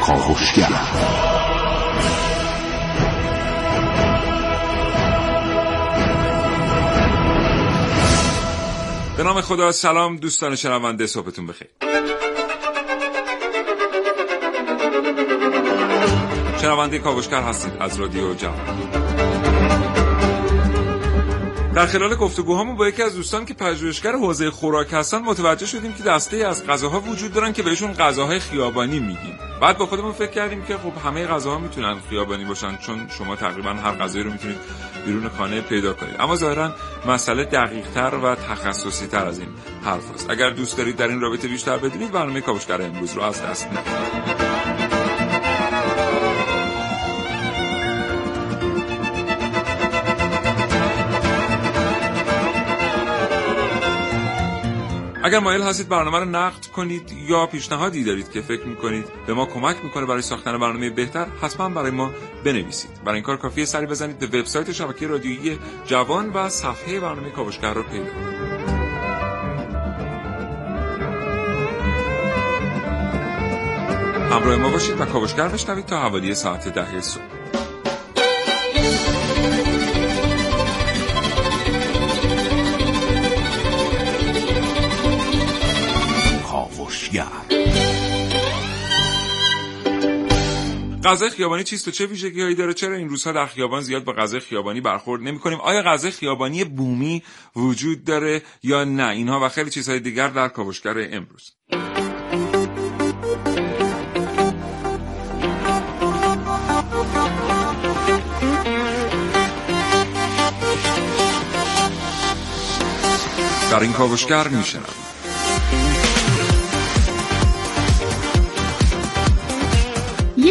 کاوشگر به نام خدا سلام دوستان شنونده صبحتون بخیر. شنونده کاوشگر هستید از رادیو جوان در خلال گفتگوهامون با یکی از دوستان که پژوهشگر حوزه خوراک هستن متوجه شدیم که دسته از غذاها وجود دارن که بهشون غذاهای خیابانی میگیم. بعد با خودمون فکر کردیم که خب همه غذاها می‌تونن خیابانی باشن چون شما تقریبا هر غذایی رو می‌تونید بیرون خانه پیدا کنید. اما ظاهرا مسئله دقیقتر و تخصصی تر از این حرف است اگر دوست دارید در این رابطه بیشتر بدونید برنامه کاوشگر امروز رو از دست ندید اگر مایل هستید برنامه رو نقد کنید یا پیشنهادی دارید که فکر می‌کنید به ما کمک می‌کنه برای ساختن برنامه بهتر حتما برای ما بنویسید. برای این کار کافیه سری بزنید به وبسایت شبکه رادیویی جوان و صفحه برنامه کاوشگر رو پیدا کنید. همراه ما باشید و کاوشگر بشنوید تا حوالی ساعت ده صبح. غذای خیابانی چیست و چه ویژگی هایی داره؟ چرا این روزها در خیابان زیاد با غذای خیابانی برخورد نمی کنیم آیا غذای خیابانی بومی وجود داره یا نه؟ اینها و خیلی چیزهای دیگر در کاوشگر امروز. در این کاوشگر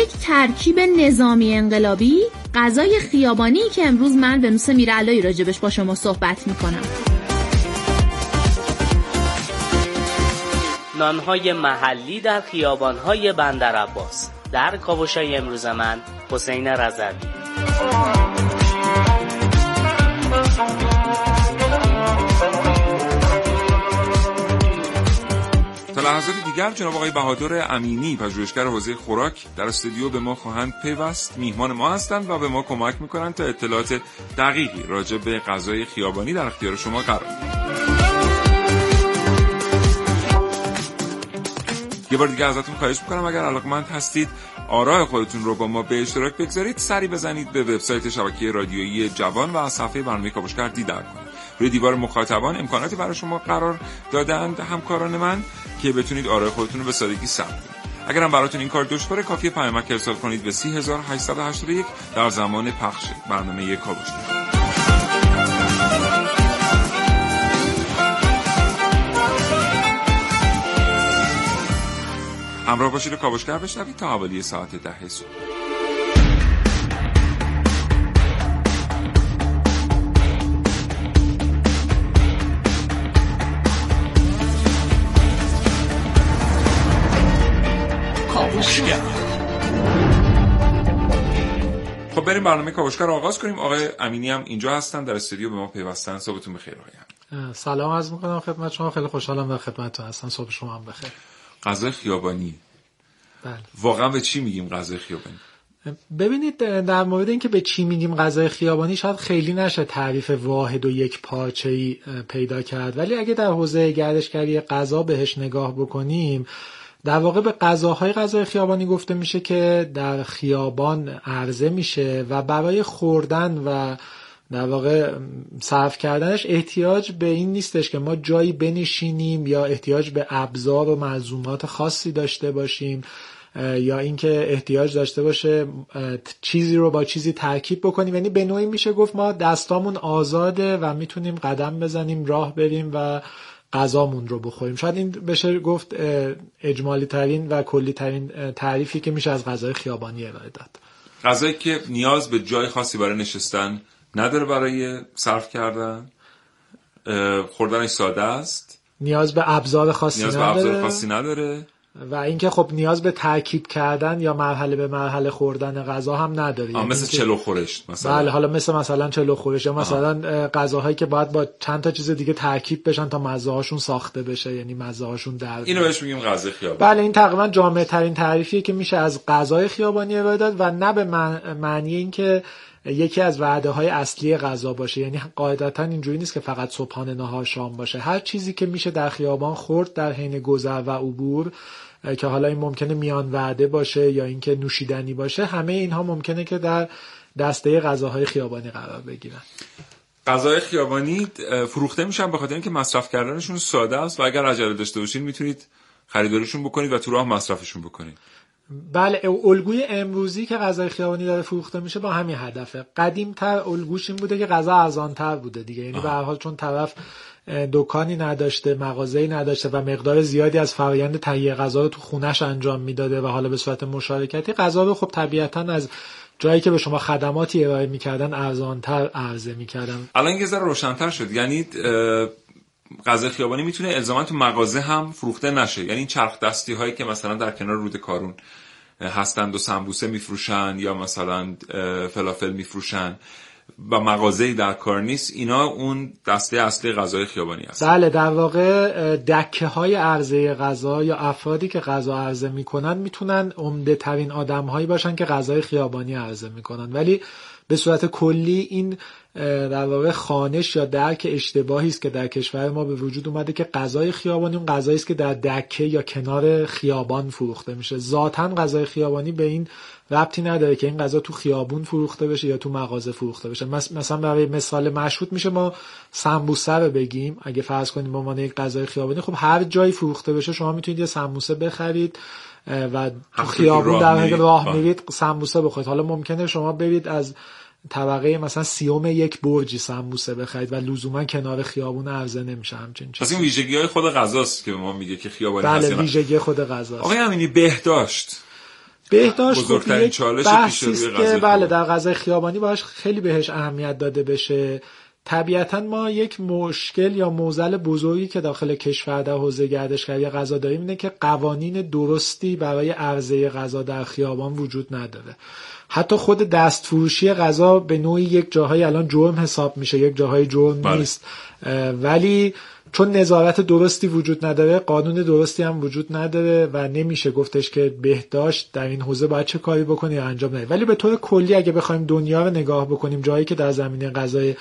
میشنم ترکیب نظامی انقلابی غذای خیابانی که امروز من به نوس میرعلایی راجبش با شما صحبت می‌کنم. نانهای محلی در خیابانهای بندر عباس. در کابوشای امروز من حسین رضوی. لحظات دیگر جناب آقای بهادر امینی پژوهشگر حوزه خوراک در استودیو به ما خواهند پیوست. میهمان ما هستند و به ما کمک می‌کنند تا اطلاعات دقیقی راجع به غذای خیابانی در اختیار شما قرار یه بار دیگه ازتون خواهش می‌کنم اگر علاقمند هستید آرای خودتون رو با ما به اشتراک بگذارید. سری بزنید به وبسایت شبکه رادیویی جوان و از صفحه برنامه کاوشگر دیدار کنید. روی دیوار مخاطبان امکاناتی برای شما قرار دادند همکاران من که بتونید آرای خودتون رو به سادگی ثبت کنید. اگر هم براتون این کار دشواره کافی پیامک ارسال کنید به 3881 در زمان پخش برنامه کاوشگر همراه باشید و کاوشگر بشنوید تا حوالی ساعت ده صبح. خب بریم برنامه کاوشگر آغاز کنیم. آقای امینی هم اینجا هستن در استودیو به ما پیوستن. صبحتون بخیر آقای سلام عرض می‌کنم خدمت شما. خیلی خوشحالم در خدمتتون هستم. صبح شما هم بخیر. غذای خیابانی. بله. واقعا به چی میگیم غذای خیابانی؟ ببینید در مورد اینکه به چی میگیم غذای خیابانی شاید خیلی نشه تعریف واحد و یک پارچه ای پیدا کرد. ولی اگه در حوزه گردشگری غذا بهش نگاه بکنیم در واقع به غذاهای غذای خیابانی گفته میشه که در خیابان عرضه میشه و برای خوردن و در واقع صرف کردنش احتیاج به این نیستش که ما جایی بنشینیم یا احتیاج به ابزار و ملزومات خاصی داشته باشیم یا اینکه احتیاج داشته باشه چیزی رو با چیزی ترکیب بکنیم. یعنی به نوعی میشه گفت ما دستامون آزاده و می‌تونیم قدم بزنیم راه بریم و غذامون رو بخوریم. شاید این بشه گفت اجمالی ترین و کلی ترین تعریفی که میشه از غذای خیابانی ارائه داد. غذایی که نیاز به جای خاصی برای نشستن نداره برای صرف کردن خوردنش ساده است. نیاز به ابزار خاصی نیاز به ابزار خاصی نداره. و اینکه خب نیاز به ترکیب کردن یا مرحله به مرحله خوردن غذا هم نداره. یعنی مثل چلو خورش مثلا. بله حالا مثل مثلا چلو خورش یا مثلا غذاهایی که باید با چند تا چیز دیگه ترکیب بشن تا مزه هاشون ساخته بشه یعنی مزه هاشون در اینو بهش میگیم غذای خیابانی بله این تقریبا جامع ترین تعریفیه که میشه از غذای خیابانی ارائه داد و نه به معنی اینکه یکی از وعده های اصلی غذا باشه. یعنی قاعدتا اینجوری نیست که فقط صبحانه نهار شام باشه. هر چیزی که میشه در خیابان خورد در حین گذر و عبور که حالا این ممکنه میان وعده باشه یا اینکه نوشیدنی باشه همه اینها ممکنه که در دسته غذاهای خیابانی قرار بگیرن. غذای خیابانی فروخته میشن به خاطر اینکه مصرف کردنشون ساده است و اگر عجله داشته باشین می‌تونید خریدارشون بکنید و تو راه مصرفشون بکنید. بله الگوی امروزی که غذای خیابانی داره فروخته میشه با همین هدفه. قدیم تر الگوش این بوده که غذا ارزان تر بوده دیگه. یعنی به هر حال چون طرف دکانی نداشته مغازه‌ای نداشته و مقدار زیادی از فرایند تهیه غذا رو تو خونش انجام می‌داده و حالا به صورت مشارکتی غذا رو خب طبیعتا از جایی که به شما خدماتی ارائه می‌کردن ارزانتر عرضه می‌کردن. الان یه ذره روشنتر شد. یعنی غذای خیابانی می‌تونه الزاما تو مغازه هم فروخته نشه. یعنی چرخ دستی هایی که مثلا در کنار رود کارون هستند و سمبوسه میفروشن یا مثلا فلافل میفروشن و مغازه‌ای در کار نیست اینا اون دسته اصلی غذای خیابانی هست. بله در واقع دکه های عرضه غذا یا افرادی که غذا عرضه می‌کنن می‌تونن عمده ترین آدم هایی باشن که غذای خیابانی عرضه می‌کنن. ولی به صورت کلی این در واقع خانش یا درک اشتباهی است که در کشور ما به وجود اومده که غذای خیابانی اون غذایی است که در دکه یا کنار خیابان فروخته میشه. ذاتا غذای خیابانی به این ربطی نداره که این غذا تو خیابون فروخته بشه یا تو مغازه فروخته بشه. مثلا برای مثال مشهود میشه ما سمبوسه رو بگیم. اگه فرض کنیم به عنوان یک غذای خیابانی خب هر جایی فروخته بشه شما می‌تونید یه سمبوسه بخرید و تو خیابون در راه میرید سمبوسه بخورید. حالا ممکنه شما برید از طبقه مثلا سیوم یک برجی سمبوسه بخرید و لزوما کنار خیابون عرضه نمیشه همچین چیزی. پس این ویژگی های خود غذاست که ما میگه که خیابانی بله ویژگی خود غذاست. آقای امینی بهداشت. بهداشت بزرگترین چالش که بله در غذای خیابانی باش خیلی بهش اهمیت داده بشه. طبیعتا ما یک مشکل یا موزل بزرگی که داخل کشور در حوزه گردشگری غذا داریم اینه که قوانین درستی برای عرضه غذا در خیابان وجود نداره. حتی خود دستفروشی غذا به نوعی یک جاهایی الان جرم حساب میشه یک جاهای جرم بله. نیست ولی چون نظارت درستی وجود نداره قانون درستی هم وجود نداره و نمیشه گفتش که بهداشت در این حوزه باید چه کاری بکنی یا انجام نداره ولی به طور کلی اگه بخوایم دنیا رو نگاه بکنیم جایی که در زمینه غذای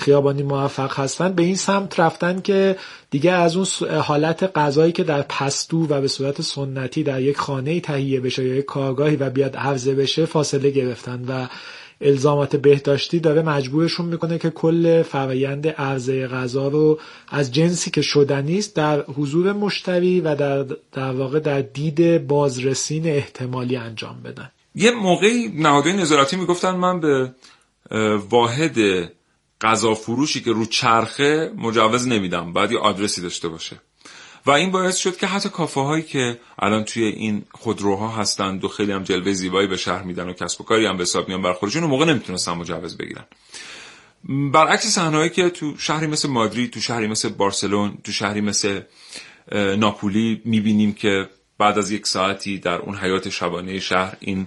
خیابانی موفق هستن به این سمت رفتن که دیگه از اون حالت غذایی که در پستو و به صورت سنتی در یک خانه تهیه بشه یا یک کارگاهی و بیاد عرضه بشه فاصله گرفتن و الزامات بهداشتی داره مجبورشون می‌کنه که کل فرایند عرضه غذا رو از جنسی که شدنی است در حضور مشتری و در در واقع در دید بازرسین احتمالی انجام بدن. یه موقعی نهادهای نظارتی می‌گفتن من به واحد غذا فروشی که رو چرخه مجوز نمیدم. باید یه آدرسی داشته باشه. و این باعث شد که حتی کافه هایی که الان توی این خودروها هستند و خیلی هم جلوه زیبایی به شهر میدن و کسب و کاری هم به حساب میان بر خودشون موقع نمی‌تونستن مجوز بگیرن. برعکس صحنه‌ای که تو شهری مثل مادرید تو شهری مثل بارسلون تو شهری مثل ناپولی می‌بینیم که بعد از یک ساعتی در اون حیات شبانه شهر این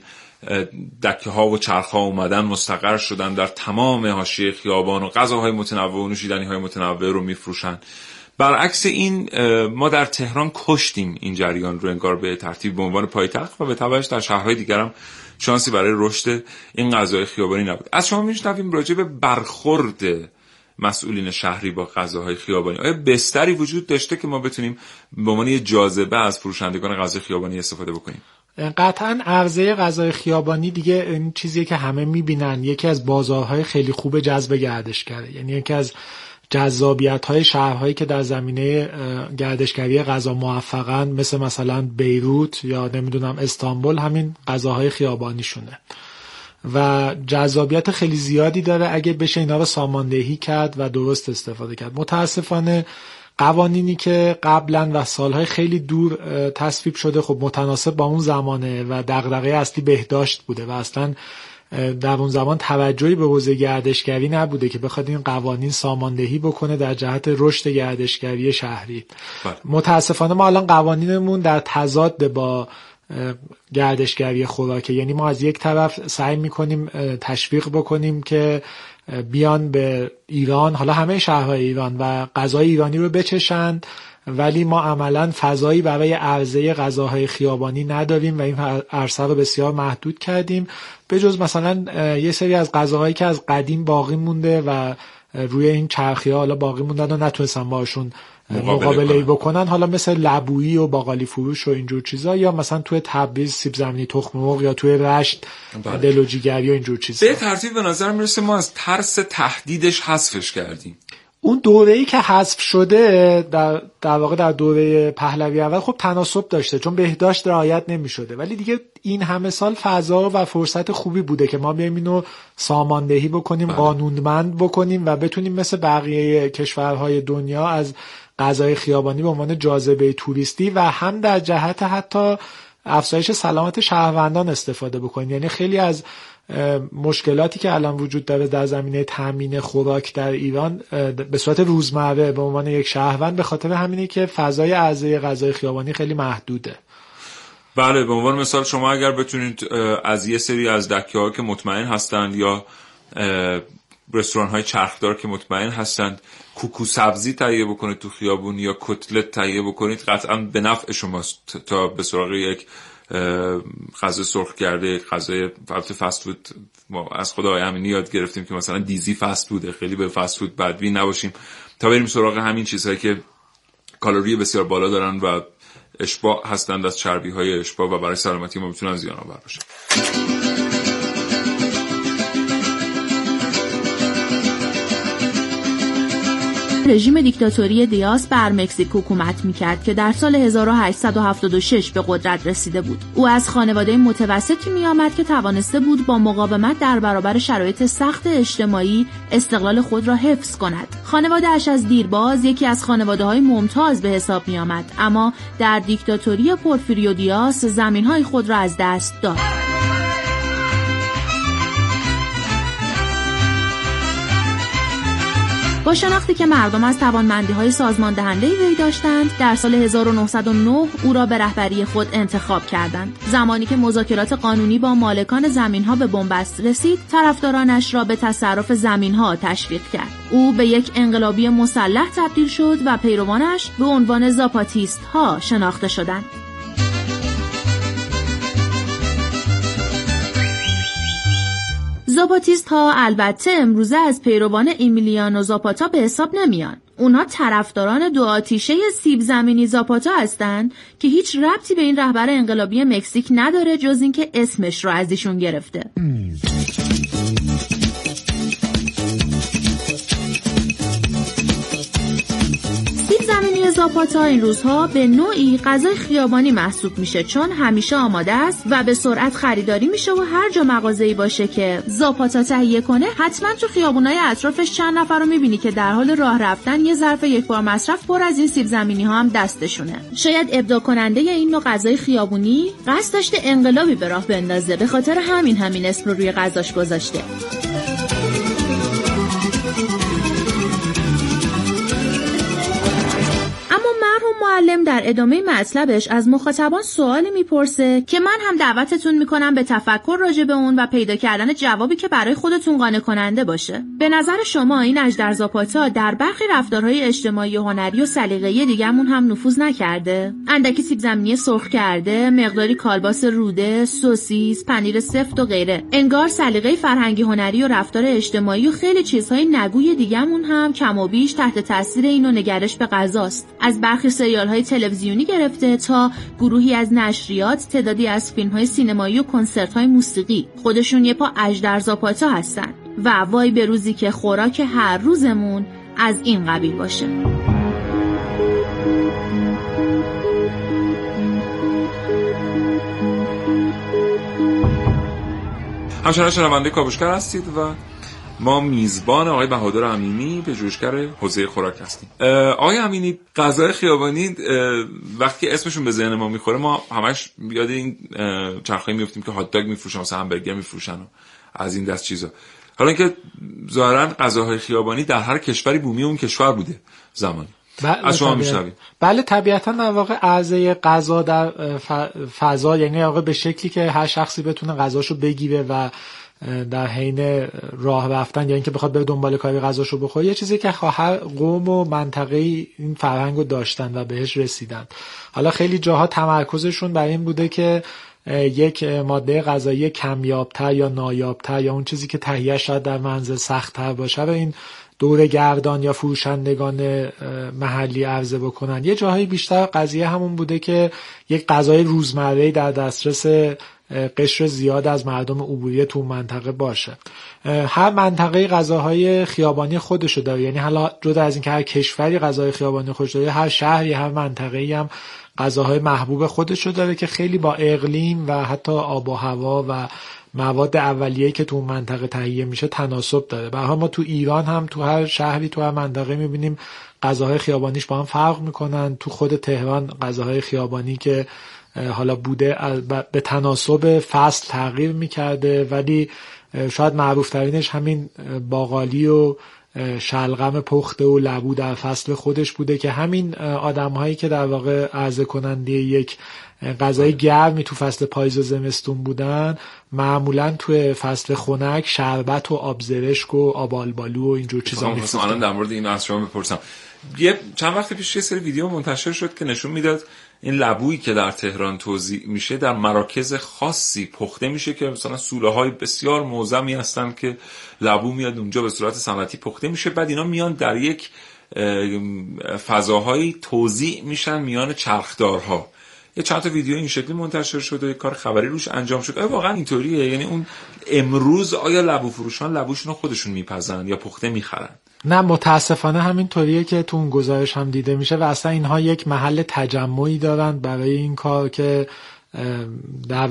دکه ها و چرخ ها اومدن مستقر شدن در تمام حاشیه خیابان و غذاهای متنوع و نوشیدنی های متنوع رو میفروشن. برعکس این ما در تهران کشتیم این جریان رو انگار به ترتیب به عنوان پایتخت و به تبعش در شهرهای دیگر هم شانسی برای رشد این غذای خیابانی نبود. از شما میشنویم راجع به برخورد مسئولین شهری با غذاهای خیابانی. آیا بستری وجود داشته که ما بتونیم به عنوان یه جاذبه از فروشندگان غذای خیابانی استفاده بکنیم؟ قطعا عرضه غذای خیابانی دیگه این چیزی که همه می‌بینن. یکی از بازارهای خیلی خوب جذب گردشگره. یعنی یکی از جذابیت های شهرهایی که در زمینه گردشگری غذا موفقن مثل مثلا بیروت یا نمی‌دونم استانبول همین غذاهای خیابانیشونه. و جذابیت خیلی زیادی داره اگه بشه اینا رو ساماندهی کرد و درست استفاده کرد. متاسفانه قوانینی که قبلا و سالهای خیلی دور تصویب شده خب متناسب با اون زمانه و دغدغه اصلی بهداشت بوده و اصلا در اون زمان توجهی به حوزه گردشگری نبوده که بخواد این قوانین ساماندهی بکنه در جهت رشد گردشگری شهری بله. متاسفانه ما الان قوانینمون در تضاد با گردشگری خوراکه یعنی ما از یک طرف سعی می‌کنیم تشویق بکنیم که بیان به ایران حالا همه شهرهای ایران و غذای ایرانی رو بچشند ولی ما عملا فضایی برای عرضه غذاهای خیابانی نداریم و این عرصه رو بسیار محدود کردیم. به جز مثلا یه سری از غذاهایی که از قدیم باقی مونده و روی این چرخی ها حالا باقی موندن و نتونستن باشون مقابله ای بکنن. حالا مثل لبویی و باقالی فروش و اینجور چیزا یا مثلا توی تبریز سیب زمینی تخم مرغ یا توی رشت بله. دل و جیگری و اینجور چیزا. به ترتیب به نظر می‌رسه ما از ترس تهدیدش حذفش کردیم. اون دوره ای که حذف شده در, در واقع در دوره پهلوی اول خب تناسب داشته چون بهداشت رعایت نمی شده ولی دیگه این همه سال فضا و فرصت خوبی بوده که ما بیایم اینو ساماندهی بکنیم بله. قانونمند بکنیم و بتونیم مثل بقیه کشورهای دنیا از غذای خیابانی به عنوان جاذبه توریستی و هم در جهت حتی افزایش سلامت شهروندان استفاده بکنیم. یعنی خیلی از مشکلاتی که الان وجود داره در زمینه تامین خوراک در ایران به صورت روزمره به عنوان یک شهروند به خاطر همینه که فضای عرضه غذای خیابانی خیلی محدوده. بله به عنوان مثال شما اگر بتونید از یه سری از دکه که مطمئن هستند یا رستوران های چرخدار که مطمئن هستند کوکو سبزی تهیه بکنید تو خیابون یا کتلت تهیه بکنید قطعا به نفع شماست. تا به سراغ یک غذا سرخ کرده غذای فست فود ما از خدا امینی یاد گرفتیم که مثلا دیزی فست فوده خیلی به فست فود بدبی نباشیم. تا بریم سراغ همین چیزهایی که کالری بسیار بالا دارن و اشباع هستند از چربی های اشباع و برای سلامتی ما می‌تونن زیان آور باشن رژیم دیکتاتوری دیاس بر مکزیک حکومت می‌کرد که در سال 1876 به قدرت رسیده بود. او از خانواده متوسطی میآمد که توانسته بود با مقاومت در برابر شرایط سخت اجتماعی استقلال خود را حفظ کند. خانواده اش از دیرباز یکی از خانواده های ممتاز به حساب می آمد اما در دیکتاتوری پورفیریو دیاس زمین های خود را از دست داد. با شناختی که مردم از توانمندی های سازمان دهنده وی داشتند در سال 1909 او را به رهبری خود انتخاب کردند. زمانی که مذاکرات قانونی با مالکان زمین ها به بنبست رسید طرفدارانش را به تصرف زمین ها تشویق کرد. او به یک انقلابی مسلح تبدیل شد و پیروانش به عنوان زاپاتیست ها شناخته شدند. زاپاتیست ها البته امروزه از پیروان ایمیلیانو زاپاتا به حساب نمیان. اونها طرفداران دو آتیشه سیب زمینی زاپاتا هستند که هیچ ربطی به این رهبر انقلابی مکزیک نداره جز اینکه اسمش رو از ایشون گرفته. زاپاتا این روزها به نوعی غذای خیابانی محسوب میشه چون همیشه آماده است و به سرعت خریداری میشه و هر جا مغازه‌ای باشه که. زاپاتا تهیه کنه حتما تو خیابونای اطرافش چند نفر رو می‌بینی که در حال راه رفتن یه ظرف یک بار مصرف پر از این سیب زمینی ها هم دستشونه. شاید ابدا کننده این نوع غذای خیابونی قصد داشته انقلابی به راه بندازه به خاطر همین همین اسم رو روی غذاش گذاشته. معلم در ادامه مطلبش از مخاطبان سوالی می‌پرسه که من هم دعوتتون می‌کنم به تفکر راجع به اون و پیدا کردن جوابی که برای خودتون قانع کننده باشه. به نظر شما این اجدر زاپاتا در برخی رفتارهای اجتماعی و هنری و سلیقه‌ای دیگرمون هم نفوذ نکرده؟ اندکی سیب زمینی سرخ کرده مقداری کالباس روده سوسیس پنیر سفت و غیره. انگار سلیقه فرهنگی هنری و رفتار اجتماعی و خیلی چیزهای نگوی دیگرمون هم کم و بیش تحت تاثیر اینو نگرش به غذاست. از برخی سریال های تلویزیونی گرفته تا گروهی از نشریات تعدادی از فیلم های سینمایی و کنسرت های موسیقی. خودشون یه پا اجدر زاپاتا هستن. و وای به روزی که خوراک هر روزمون از این قبیل باشه. همچنان شنونده کابوشگر هستید و ما میزبان آقای بهادر امینی پژوهشگر حوزه خوراک هستیم. آقای امینی غذای خیابانی وقتی اسمشون به ذهن ما می‌خوره ما همش یاد این چرخهایی میفتیم که هات داگ میفروشن مثلا همبرگر میفروشن و از این دست چیزا. حالا اینکه ظاهرا غذاهای خیابانی در هر کشوری بومی اون کشور بوده زمانی بله از شما میشنویم. بله طبیعتا در واقع اعضای غذا در فضا یعنی واقع به شکلی که هر شخصی بتونه غذاشو بگیره و در حین راه رفتن یا اینکه بخواد به دنبال کاری غذاشو بخوره یه چیزی که هر قوم و منطقه این فرهنگ رو داشتن و بهش رسیدن. حالا خیلی جاها تمرکزشون بر این بوده که یک ماده غذایی کمیابتر یا نایابتر یا اون چیزی که تهیه شاید در منزل سختتر باشه. و این دور گردان یا فروشندگان محلی عرضه بکنن. یه جاهایی بیشتر قضیه همون بوده که یک غذای روزمره در دسترس قشر زیاد از مردم عبوری تو منطقه باشه. هر منطقه غذاهای خیابانی خودشو داره. یعنی حالا جدا از اینکه هر کشوری غذای خیابانی خودش داره هر شهری هر منطقه هم غذاهای محبوب خودشو داره که خیلی با اقلیم و حتی آب و هوا و مواد اولیه که تو منطقه تهیه میشه تناسب داره. به ما تو ایران هم تو هر شهری تو هر منطقه می‌بینیم غذاهای خیابانیش با هم فرق می‌کنن. تو خود تهران غذاهای خیابانی که حالا بوده به تناسب فصل تغییر می‌کرده. ولی شاید معروف ترینش همین باقالی و شلغم پخته و لبو در فصل خودش بوده که همین آدم هایی که در واقع عرضه کننده یک غذای گرمی تو فصل پاییز و زمستون بودن معمولا تو فصل خنک شربت و آبزرشک و آبالبالو و اینجور چیزا میفروختن الان در مورد این از شما بپرسم یه چند وقت پیش یه سری ویدیو منتشر شد که نشون می‌داد این لبویی که در تهران توضیح میشه در مراکز خاصی پخته میشه که مثلا سوله های بسیار موزمی هستن که لبو میاد اونجا به صورت صنعتی پخته میشه. بعد اینا میان در یک فضاهایی توضیح میشن میان چرخدارها. یه چند تا ویدیو این شکلی منتشر شده یه کار خبری روش انجام شد آیا واقعا اینطوریه؟ یعنی اون امروز آیا لبو فروشان لبوشون خودشون میپزن یا پخته می‌خرن؟ نه متاسفانه همین طوریه که تو اون گزارش هم دیده میشه و اصلا اینها یک محل تجمعی دارن برای این کار که در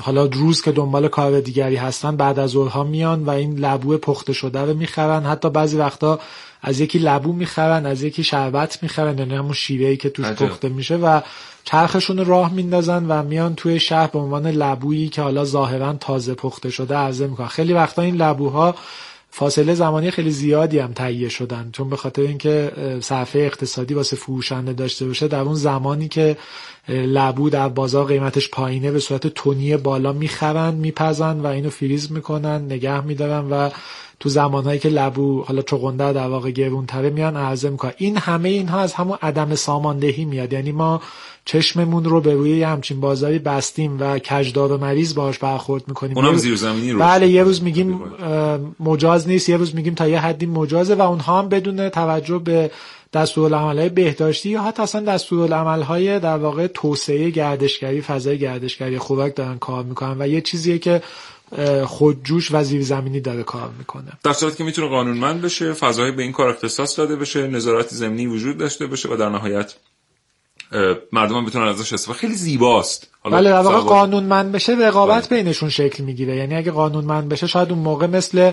حالا روز که دنبال کار دیگری هستن بعد از ظهرها میان و این لبو پخته شده رو می‌خرن. حتی بعضی وقتا از یکی لبو می‌خرن از یکی شربت می‌خرن یعنی همون شیوهی که توش پخته میشه و چرخشون راه میندازن و میان توی شهر به عنوان لبویی که حالا ظاهرا تازه پخته شده عرضه می‌کنن. خیلی وقتا این لبوها فاصله زمانی خیلی زیادی هم تهیه شدن. چون به خاطر اینکه صرفه اقتصادی واسه فروشنده داشته باشه در اون زمانی که لبو در بازار قیمتش پایینه به صورت تونی بالا می‌خرن میپزن و اینو فریز می‌کنن نگه میدارن و تو زمانهایی که لبو حالا چغنده در واقع گرونتره میان عرضه می‌کنن. این همه اینها از همون عدم ساماندهی میاد. یعنی ما چشممون رو به روی همچین بازاری بستیم و کجدار و مریض باش برخورد می‌کنیم. اونم زیر زمینی رو بله یه روز میگیم مجاز نیست یه روز میگیم تا یه حدی مجازه و اونها هم بدون توجه به های بهداشتی یا حتی اصلا های در واقع توسعه گردشگری فضای گردشگری خوراک دارن کار می‌کنن و یه چیزیه که خودجوش و زیر زمینی داره کار می‌کنه. در صورتی که می‌تونه قانونمند بشه فضایی به این کار اختصاص داده بشه نظارت زمینی وجود داشته باشه و در نهایت مردم بتونن ازش استفاده خیلی زیباست. بله در واقع قانونمند بشه رقابت بله. بینشون شکل می‌گیره. یعنی اگه قانونمند بشه شاید اون موقع مثل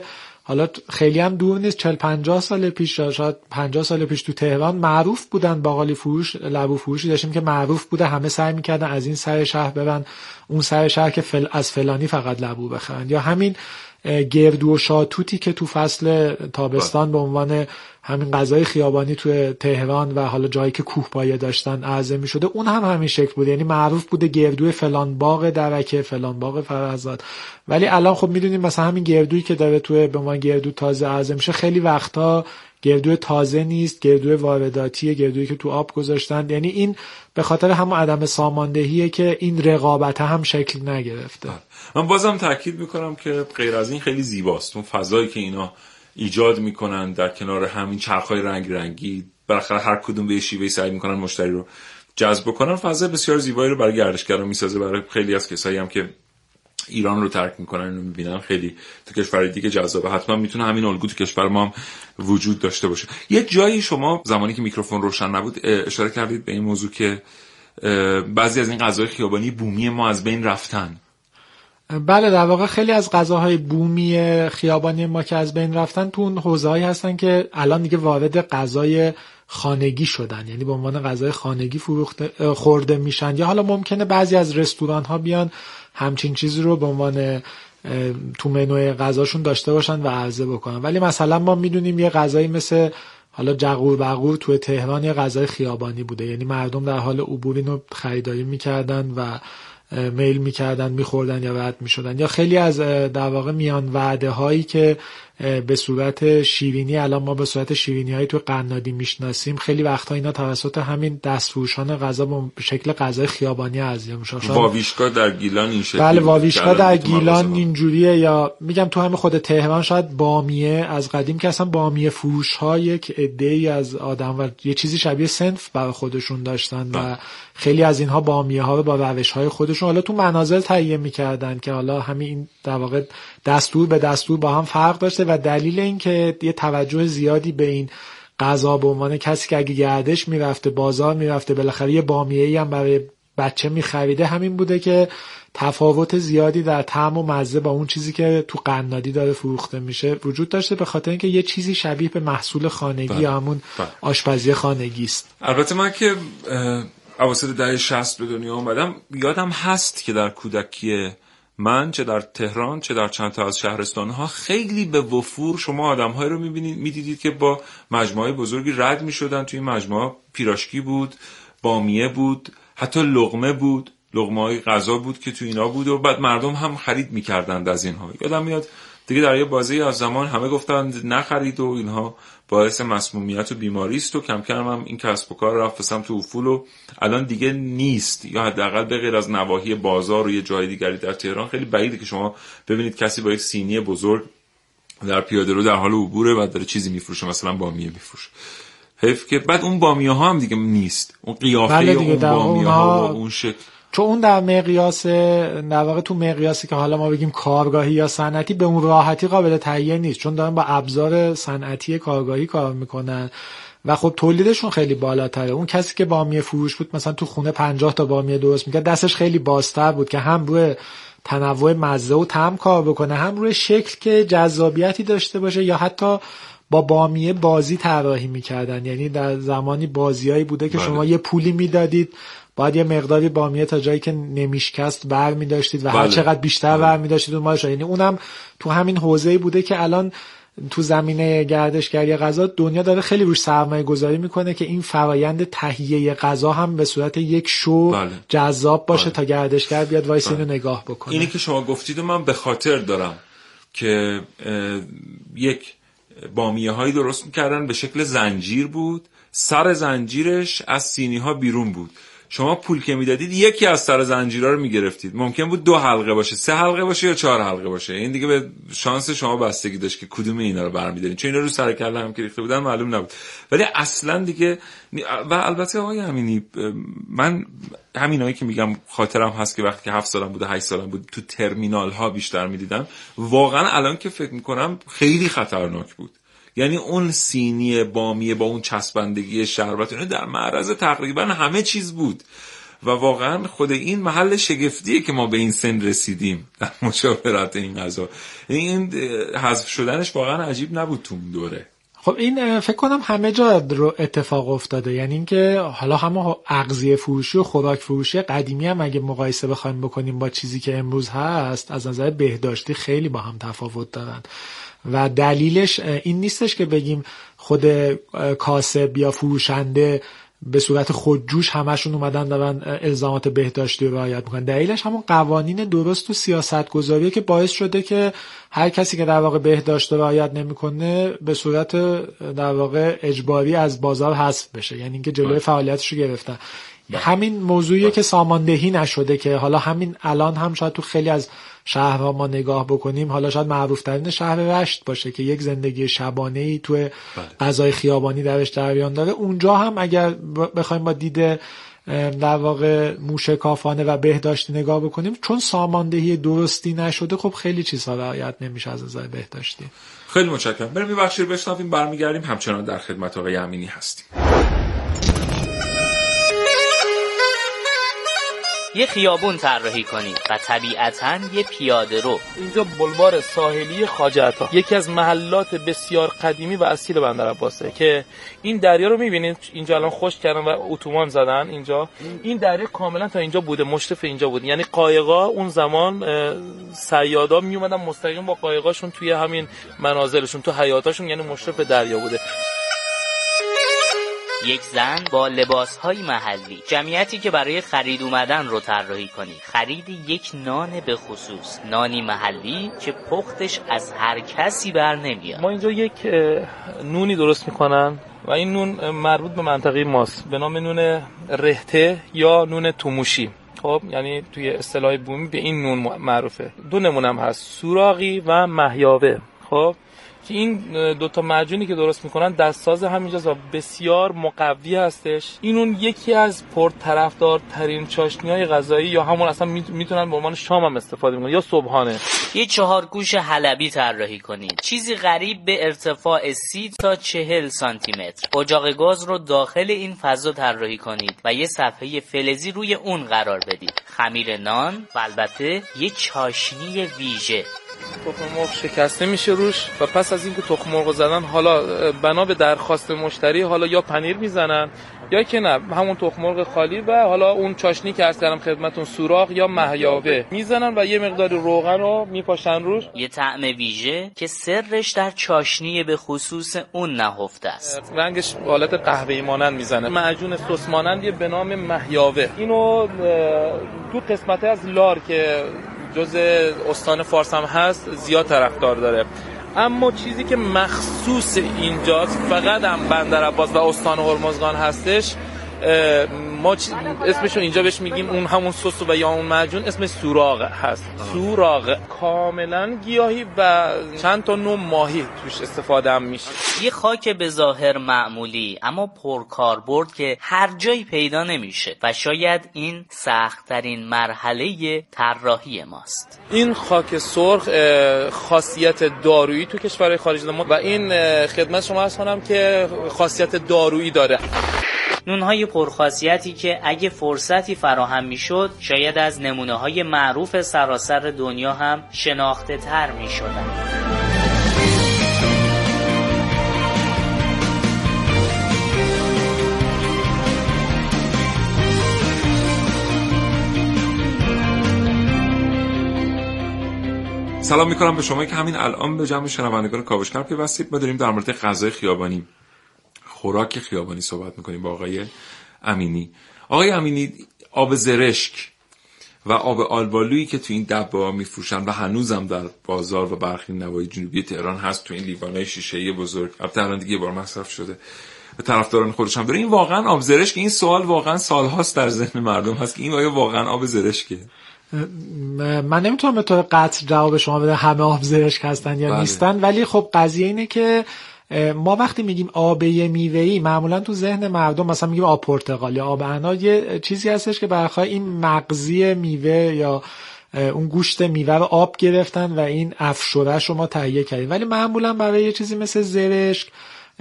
حالا خیلی هم دور نیست. 40 50 سال پیش شاید 50 سال پیش تو تهران معروف بودن باقالی فروش لبو فروشی داشتیم که معروف بوده. همه سعی می‌کردن از این سر شهر برن اون سر شهر که فل... از فلانی فقط لبو بخرن. یا همین گردو و شاتوتی که تو فصل تابستان به عنوان همین غذای خیابانی تو تهران و حالا جایی که کوه پایه داشتن عرضه می شده اون هم همین شکل بود. یعنی معروف بوده گردوی فلان باغ درکه فلان باغ فرزاد. ولی الان خب می‌دونیم مثلا همین گردویی که داره تو به عنوان گردو تازه عرضه میشه خیلی وقتا گردو تازه نیست گردو وارداتیه گردویی که تو آب گذاشتن. یعنی این به خاطر همون عدم ساماندهیه که این رقابت هم شکل نگرفته. من بازم تاکید می‌کنم که غیر از این خیلی زیباست. اون فضایی که اینا ایجاد می‌کنن در کنار همین چرخهای رنگ رنگی بالاخره هر کدوم به شیوه سعی می‌کنن مشتری رو جذب کنن فضا بسیار زیبایی رو برای گردشگران می‌سازه. برای خیلی از کسایی هم که ایران رو ترک می‌کنن اینو می‌بینن خیلی تو کشور دیگه جذابه. حتما می‌تونه همین الگو تو کشور ما هم وجود داشته باشه. یه جایی شما زمانی که میکروفون روشن نبود اشاره کردید به این موضوع که بعضی از این غذای خیابانی بومی ما از بین رفتن. بله در واقع خیلی از غذاهای بومی خیابانی ما که از بین رفتن تو اون حوزه‌هایی هستن که الان دیگه وارد غذای خانگی شدن. یعنی به عنوان غذای خانگی فروخته خورده میشن. یا حالا ممکنه بعضی از رستوران ها بیان همچین چیزی رو به عنوان تو منوی غذاشون داشته باشن و عرضه بکنن. ولی مثلا ما می‌دونیم یه غذایی مثل حالا جغور بغور توی تهران یه غذای خیابانی بوده. یعنی مردم در حال عبور اینو خریداری می‌کردن و میل می‌کردن میخوردن یا رد می‌شدن. یا خیلی از در واقع میان وعده هایی که به صورت شیرینی الان ما به صورت شیرینی هایی تو قنادی می‌شناسیم. خیلی وقتا اینا توسط همین دستفروشان غذا به شکل غذای خیابانی ارزیابی میشه واویشکا در گیلان این شکلی بله واویشکا در گیلان اینجوریه یا میگم تو همین خود تهران شاید بامیه از قدیم که اصلا بامیه فروش ها یک عده از آدم و یه چیزی شبیه سنف برای خودشون داشتن و بله. خیلی از اینها بامیه ها رو با روش های خودشون. حالا تو منازل تهیه می‌کردن که حالا همین در واقع دستور به دستور با هم فرق داشته و دلیل اینکه یه توجه زیادی به این غذا به عنوان کسی که اگه گردش می‌رفته بازار می‌رفته بالاخره یه بامیه هم برای بچه میخریده همین بوده که تفاوت زیادی در طعم و مزه با اون چیزی که تو قنادی داره فروخته میشه وجود داشته به خاطر اینکه یه چیزی شبیه به محصول خانگی بله. یا همون بله. آشپزی خانگی است البته من که اواسط دهه 60 به دنیا آمدم یادم هست که در کودکی من چه در تهران چه در چند تا از شهرستان ها خیلی به وفور شما آدم های رو می‌بینید می‌دیدید که با مجموعه بزرگی رد می‌شدن. توی مجموعه پیراشکی بود بامیه بود حتی لغمه بود. لغمه های غذا بود که تو اینا بود و بعد مردم هم خرید می‌کردند از اینها. یادم میاد دیگه در یه بازی از زمان همه گفتند نخرید و اینها باعث مسمومیت و بیماری است و کم کم هم این کسب و کار رفت تو افول و الان دیگه نیست. یا حداقل به غیر از نواحی بازار و یه جای دیگری در تهران خیلی بعیده که شما ببینید کسی با یک سینی بزرگ در پیاده رو در حال عبوره و داره چیزی میفروشه مثلا بامیه میفروشه. حیف که بعد اون بامیه ها هم دیگه نیست. اون قیافه بله اون بامیه ها و اون شکل. چون اون در مقیاس در واقع تو مقیاسی که حالا ما بگیم کارگاهی یا صنعتی به اون راحتی قابل تهیه نیست. چون دارن با ابزار صنعتی کارگاهی کار می‌کنن. و خب تولیدشون خیلی بالاتره. اون کسی که بامیه فروش بود مثلا تو خونه 50 تا بامیه درست می‌کرد دستش خیلی بازتر بود که هم روی تنوع مزه و طعم کار بکنه هم روی شکل که جذابیتی داشته باشه یا حتی با بامیه بازی طراحی می‌کردن. یعنی در زمانی بازیایی بوده که بله. شما یه پولی می‌دادید باید یه مقداری بامیه تا جایی که نمیشکست بر می داشتید و هر بله. چقدر بیشتر بله. بر می داشتید اون یعنی اونم تو همین حوزه‌ای بوده که الان تو زمینه گردشگری غذا دنیا داره خیلی روش سرمایه گذاری می‌کنه که این فرایند تهیه غذا هم به صورت یک شو بله. جذاب باشه بله. تا گردشگر بیاد وایس بله. اینو نگاه بکنه اینی که شما گفتید و من به خاطر دارم که یک بامیه هایی درست می‌کردن به شکل زنجیر بود سر زنجیرش از سینی ها بیرون بود شما پول که می‌دادید یکی از سر زنجیرها رو می‌گرفتید. ممکن بود دو حلقه باشه سه حلقه باشه یا چهار حلقه باشه. این دیگه به شانس شما بستگی داشت که کدوم اینا رو برمیدارین چون اینا رو سر کله هم که ریخته بودن معلوم نبود. ولی اصلا دیگه و البته آقای همینی من همینایی که میگم خاطرم هست که وقتی که هفت سالم بوده هشت سالم بود تو ترمینال ها بیشتر می‌دیدم. واقعا الان که فکر می‌کنم خیلی خطرناک بود. یعنی اون سینی بامیه با اون چسبندگی شربت اینو در معرض تقریبا همه چیز بود. و واقعا خود این محل شگفتیه که ما به این سن رسیدیم در مشاورت این غذا. این حذف شدنش واقعا عجیب نبود تو دوره. خب این فکر کنم همه جا رو اتفاق افتاده. یعنی اینکه حالا همه اغذیه فروشی و خوراک فروشی قدیمی هم اگه مقایسه بخوایم بکنیم با چیزی که امروز هست از نظر بهداشتی خیلی با هم تفاوت دارن. و دلیلش این نیستش که بگیم خود کاسب یا فروشنده به صورت خودجوش همشون اومدن دارن الزامات بهداشتی رو رعایت می‌کنن دلیلش همون قوانین درست و سیاست گذاریه که باعث شده که هر کسی که در واقع بهداشت رو رعایت نمی‌کنه به صورت در واقع اجباری از بازار حذف بشه یعنی اینکه جلوی بله. فعالیتش رو گرفتن بله. همین موضوعیه بله. که ساماندهی نشده که حالا همین الان هم شاید تو خیلی از شهرها ما نگاه بکنیم حالا شاید معروف ترین شهر رشت باشه که یک زندگی شبانه ای تو بله. غذای خیابانی درش جریان داره. اونجا هم اگر بخوایم با دید در واقع موشکافانه و بهداشتی نگاه بکنیم چون ساماندهی درستی نشده خب خیلی چیزها رعایت نمیشه از نظر بهداشتی. خیلی متشکرم. بریم یه بخشی بشنویم برمیگردیم. همچنان در خدمت آقای امینی هستیم. یه خیابون طراحی کنید و طبیعتا یه پیاده رو. اینجا بلوار ساحلی خواجه یکی از محلات بسیار قدیمی و اصیل بندر عباسه که این دریا رو می‌بینید اینجا الان خوش کردن و اتوبان زدن اینجا. این دریا کاملا تا اینجا بوده مشرف اینجا بود یعنی قایقا اون زمان سیادا میومدن مستقیم با قایقاشون توی همین منازلشون تو حیاتاشون یعنی مشرف دریا بوده. یک زن با لباس های محلی. جمعیتی که برای خرید اومدن رو طراحی کنی. خرید یک نان به خصوص. نانی محلی که پختش از هر کسی بر نمیاد. ما اینجا یک نونی درست می‌کنن و این نون مربوط به منطقه ماست. به نام نون رهته یا نون توموشی. خب یعنی توی اصطلاح بومی به این نون معروفه. دو نمونم هست. سوراقی و محیاوه خب که این دوتا معجونی که درست می‌کنن دستساز همینجاست و بسیار مقوی هستش. این اون یکی از پرطرفدارترین چاشنی های غذایی یا همون اصلا می‌تونن به عنوان شام هم استفاده می‌کنن یا صبحانه. یه چهار گوش حلبی طراحی کنید. چیزی غریب به ارتفاع سی تا چهل سانتی متر اجاق گاز رو داخل این فضا طراحی کنید و یه صفحه فلزی روی اون قرار بدید. خمیر نان و البته یه چاشنی ویژه. تخم مرغ شکسته میشه روش و پس از اینکه تخم مرغ زدن حالا بنا به درخواست مشتری حالا یا پنیر می‌زنن یا که نه همون تخم مرغ خالی و حالا اون چاشنی که هست خدمتون سوراخ یا مهیاوه. می‌زنن و یه مقداری روغن رو میپاشن روش. یه طعم ویژه که سرش در چاشنی به خصوص اون نهفته است. رنگش حالت قهوه‌ای مانند می‌زنه. معجون سس مانندی به نام مهیاوه. اینو تو قسمت از لار که جز استان فارس هم هست زیاد طرفدار داره. اما چیزی که مخصوص اینجاست فقط هم بندر عباس و استان هرمزگان هستش ما اسمشو اینجا بهش میگیم اون همون سس و یا اون معجون اسمش سوراغ هست. سوراغ. کاملا گیاهی و چند تا نوع ماهی توش استفاده هم میشه. یه خاک به ظاهر معمولی اما پرکاربرد که هر جایی پیدا نمیشه و شاید این سختترین مرحله طراحی ماست. این خاک سرخ خاصیت دارویی تو کشورهای خارج ما و این خدمت شما ارز کنم که خاصیت دارویی داره. نونهای پرخاصیتی که اگه فرصتی فراهم می‌شد شاید از نمونه های معروف سراسر دنیا هم شناخته تر می شدن. سلام می‌کنم به شما که همین الان به جمع شنوندگان کاوشگر پیوستید ما داریم در مورد غذای خیابانی خوراک خیابانی صحبت می‌کنیم با آقای امینی. آقای امینی آب زرشک و آب آلبالویی که تو این دبه ها میفروشن و هنوزم در بازار و برخی نوای جنوبی تهران هست تو این لیوانای شیشه بزرگ. البته الان دیگه بار مصرف شده به طرفداران خودش هم داره این واقعا آب زرشک این سوال واقعا سالهاست در ذهن مردم هست که این آیا واقعا آب زرشکه؟ من نمی‌تونم به طور قطع جواب شما بده همه آب زرشک هستن یا بله. نیستن ولی خب قضیه اینه که ما وقتی میگیم آب میوه‌ای معمولا تو ذهن مردم مثلا میگیم آب پرتقال یا آب انار یه چیزی هستش که برخواه این مغزی میوه یا اون گوشت میوه رو آب گرفتن و این افشورش رو ما تهیه کردیم. ولی معمولا برای یه چیزی مثل زرشک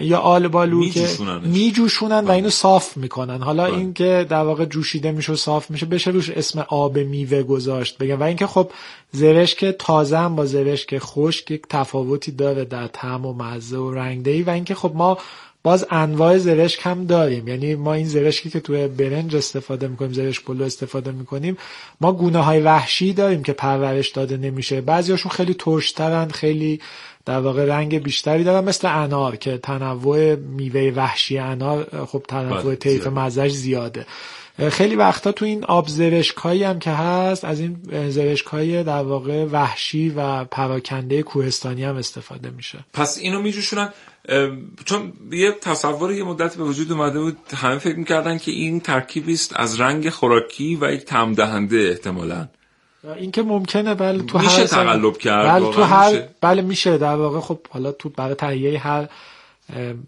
یا آلبالو که میجوشونن و بله. اینو صاف می‌کنن. حالا بله. این که در واقع جوشیده میشه و صاف میشه بشه روش اسم آب میوه گذاشت بگم. و اینکه خب که تازه هم با که خشک یک تفاوتی داره در طعم و مزه و رنگدهی و اینکه خب ما باز انواع زرشک هم داریم. یعنی ما این زرشکی که توی برنج استفاده می‌کنیم زرشک پلو استفاده می‌کنیم ما گونه های وحشی داریم که پرورش داده نمیشه. بعضیاشون خیلی ترشترن خیلی در واقع رنگ بیشتری دارن مثل انار که تنوع میوه وحشی انار خب تنوع بله، طیف مزش زیاده. خیلی وقتا تو این آب زرشکایی هم که هست از این زرشکای در واقع وحشی و پراکنده کوهستانی هم استفاده میشه. پس اینو میجوشونن. چون یه تصور یه مدت به وجود اومده بود همه فکر می‌کردن که این ترکیبی است از رنگ خوراکی و یک تم دهنده احتمالاً. این که ممکنه بله تو میشه هر تقلب کرد بله تو هر میشه. بله میشه در واقع خب حالا تو برای تهیه هر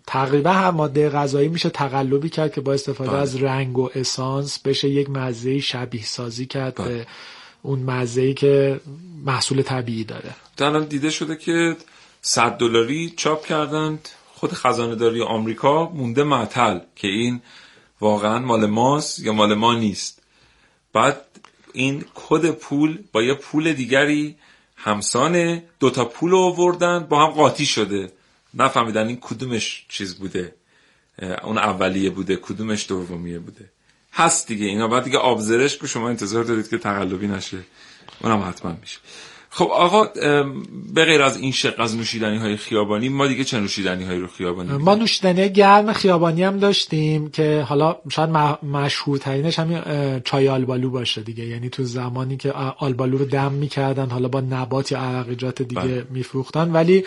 تقریبا هر ماده غذایی میشه تقلبی کرد که با استفاده بله. از رنگ و اسانس بشه یک مزه شبیه سازی کرد بله. به اون مزه که محصول طبیعی داره الان دیده شده که 100 دلاری چاپ کردند خود خزانه داری آمریکا مونده معطل که این واقعا مال ماست یا مال ما نیست بعد این کد پول با یه پول دیگری همسانه. دوتا پول آوردن با هم قاطی شده. نفهمیدن این کدومش چیز بوده. اون اولیه بوده کدومش دومیه بوده. هست دیگه. اینا بعد دیگه آبزرش که شما انتظار دارید که تقلبی نشه. اونم حتما میشه. خب آقا به غیر از این شق از نوشیدنی های خیابانی ما دیگه چه نوشیدنی های رو خیابانی ما نوشیدنی گرم خیابانی هم داشتیم که حالا شاید مشهورترینش همین چای آلبالو باشه دیگه. یعنی تو زمانی که آلبالو رو دم می‌کردن حالا با نبات یا عرقیجات دیگه بله. میفروختن. ولی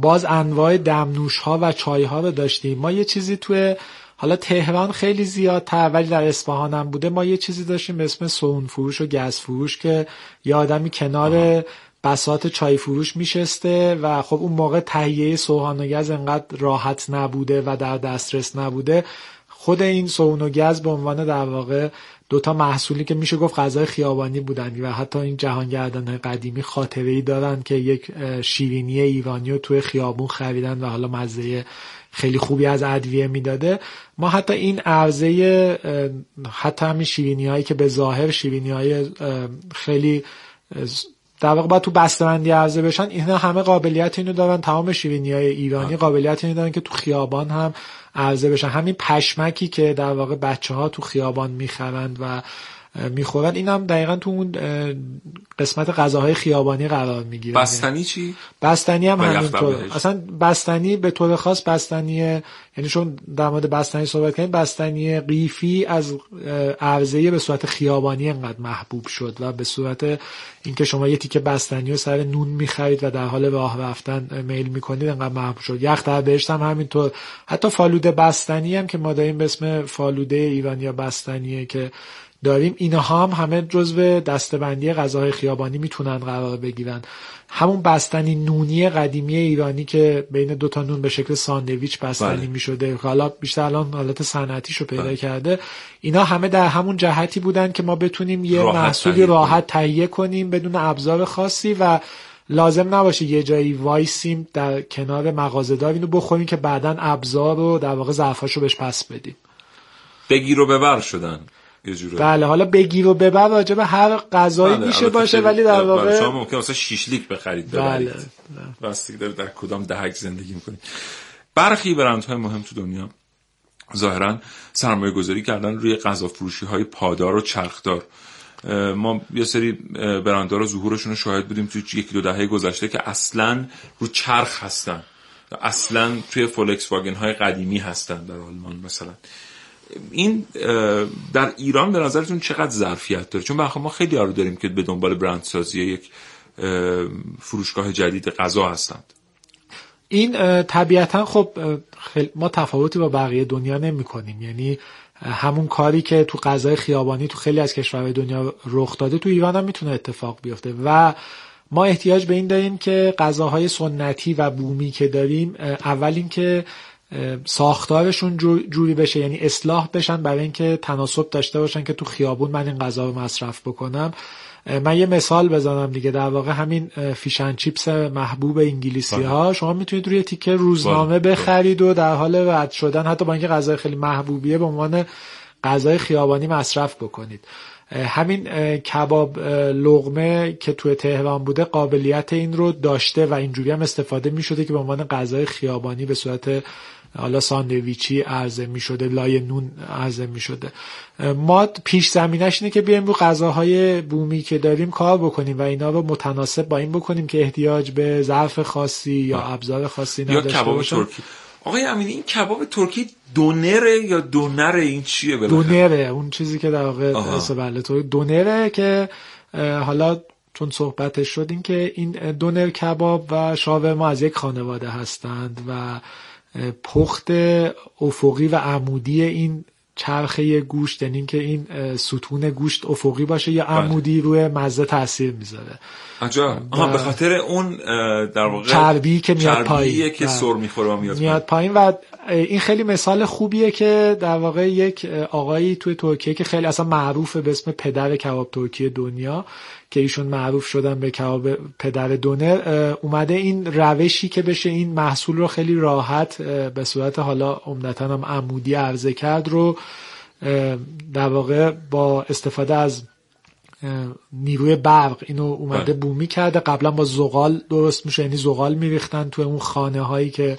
باز انواع دمنوش ها و چای ها رو داشتیم. ما یه چیزی توی حالا تهران خیلی زیادتر ولی در اصفهان هم بوده. ما یه چیزی داشتیم به اسم سون فروش و گز فروش که یه آدمی کنار بسات چای فروش میشسته و خب اون موقع تهیه سوهان و گز انقدر راحت نبوده و در دسترس نبوده. خود این سون و گز به عنوان در واقع دوتا محصولی که میشه گفت غذای خیابانی بودن و حتی این جهانگردان قدیمی خاطره ای دارن که یک شیرینی ایرانی رو توی خیابون خریدن و حالا مزه خیلی خوبی از ادویه می‌داده. ما حتی این عرضه حتی همین شیرینی هایی که به ظاهر شیرینی های خیلی در واقع باید تو بسته‌بندی عرضه بشن اینا همه قابلیت اینو دارن. تمام شیرینی های ایرانی قابلیت اینو دارن که تو خیابان هم عرضه بشن. همین پشمکی که در واقع بچه ها تو خیابان می‌خرند و می‌خورن. این هم دقیقا تو اون قسمت غذاهای خیابانی قرار می‌گیره. بستنی چی؟ بستنی هم همینطور. اصلا بستنی به طور خاص بستنی یعنی چون در مورد بستنی صحبت کنیم بستنی قیفی از عرضه به صورت خیابانی انقدر محبوب شد و به صورت اینکه شما یه تیکه بستنی رو سر نون می‌خرید و در حال راه رفتن میل می‌کنید انقدر محبوب شد. یخ در بهشت هم همینطور. حتی فالوده بستنی هم که ما داریم به اسم فالوده ایرانی یا بستنیه که داریم. اینها هم همه جزو دستبندی غذاهای خیابانی می‌تونن قرار بگیرن. همون بستنی نونی قدیمی ایرانی که بین دو تا نون به شکل ساندویچ بستنی بله. می‌شده. حالا بیشتر الان حالت صنعتیشو پیدا بله. کرده. اینا همه در همون جهتی بودن که ما بتونیم یه محصولی راحت تهیه کنیم بدون ابزار خاصی و لازم نباشه یه جایی وایسیم در کنار مغازه‌دار اینو بخوریم که بعدا ابزار رو در واقع ظرفاشو بهش پس بدیم. بگیر و ببر شدن. بله حالا بگیر و ببر راجع به هر غذایی بله، میشه باشه ولی در واقع شما ممکن مثلا شیشلیک بخرید بله بستگی داره در کدام دهک زندگی می‌کنید برخی برندهای مهم تو دنیا ظاهرا سرمایه گذاری کردن روی غذا فروشی های پادار و چرخدار. ما یه سری برندها رو ظهورشون رو شاهد بودیم تو یکی دو دهه گذشته که اصلا رو چرخ هستن. اصلا توی فولکس واگن های قدیمی هستن در آلمان مثلا. این در ایران به نظرتون چقدر ظرفیت داره؟ چون ما خیلی رو داریم که به دنبال برندسازی یک فروشگاه جدید غذا هستند. این طبیعتا خب ما تفاوتی با بقیه دنیا نمی کنیم یعنی همون کاری که تو غذای خیابانی تو خیلی از کشورهای دنیا رخ داده تو ایران هم می‌تونه اتفاق بیفته. و ما احتیاج به این داریم که غذاهای سنتی و بومی که داریم اول اینکه ساختارشون جوری بشه یعنی اصلاح بشن برای اینکه تناسب داشته باشن که تو خیابون من این غذا رو مصرف بکنم من یه مثال بزنم دیگه در واقع همین فیشن چیپس محبوب انگلیسی ها بله. شما می‌تونید روی تیکه روزنامه بله. بخرید و در حال رد شدن حتی با اینکه غذای خیلی محبوبیه به عنوان غذای خیابانی مصرف بکنید همین کباب لغمه که توی تهران بوده قابلیت این رو داشته و اینجوری هم استفاده می شده که به عنوان غذای خیابانی به صورت حالا ساندویچی عرضه می شده لای نون عرضه می شده ما پیش زمینش اینه که بیایم رو غذاهای بومی که داریم کار بکنیم و اینا رو متناسب با این بکنیم که احتیاج به ظرف خاصی یا ابزار خاصی نداشته یا کباب ترکی. آقای امینی این کباب ترکی دونره یا دونره این چیه دونره اون چیزی که در واقع بله دونره که حالا چون صحبتش شد این که این دونر کباب و شاورما از یک خانواده هستند و پخت افقی و عمودی این چرخه گوشت یعنی که این ستون گوشت افقی باشه یا بله. عمودی روی مزه تاثیر می‌ذاره عجب. به خاطر اون در واقع چربی که میاد پایین. که سر می‌خوره و میاد, میاد پایین. و این خیلی مثال خوبیه که در واقع یک آقایی توی ترکیه که خیلی اصلا معروفه به اسم پدر کباب ترکیه دنیا که ایشون معروف شدن به کباب پدر دونر اومده این روشی که بشه این محصول رو خیلی راحت به صورت حالا عمدتا هم عمودی عرضه کرد رو در واقع با استفاده از نیروی برق اینو اومده بله. بومی کرده قبلا با زغال درست میشه یعنی زغال میریختن تو اون خانه هایی که.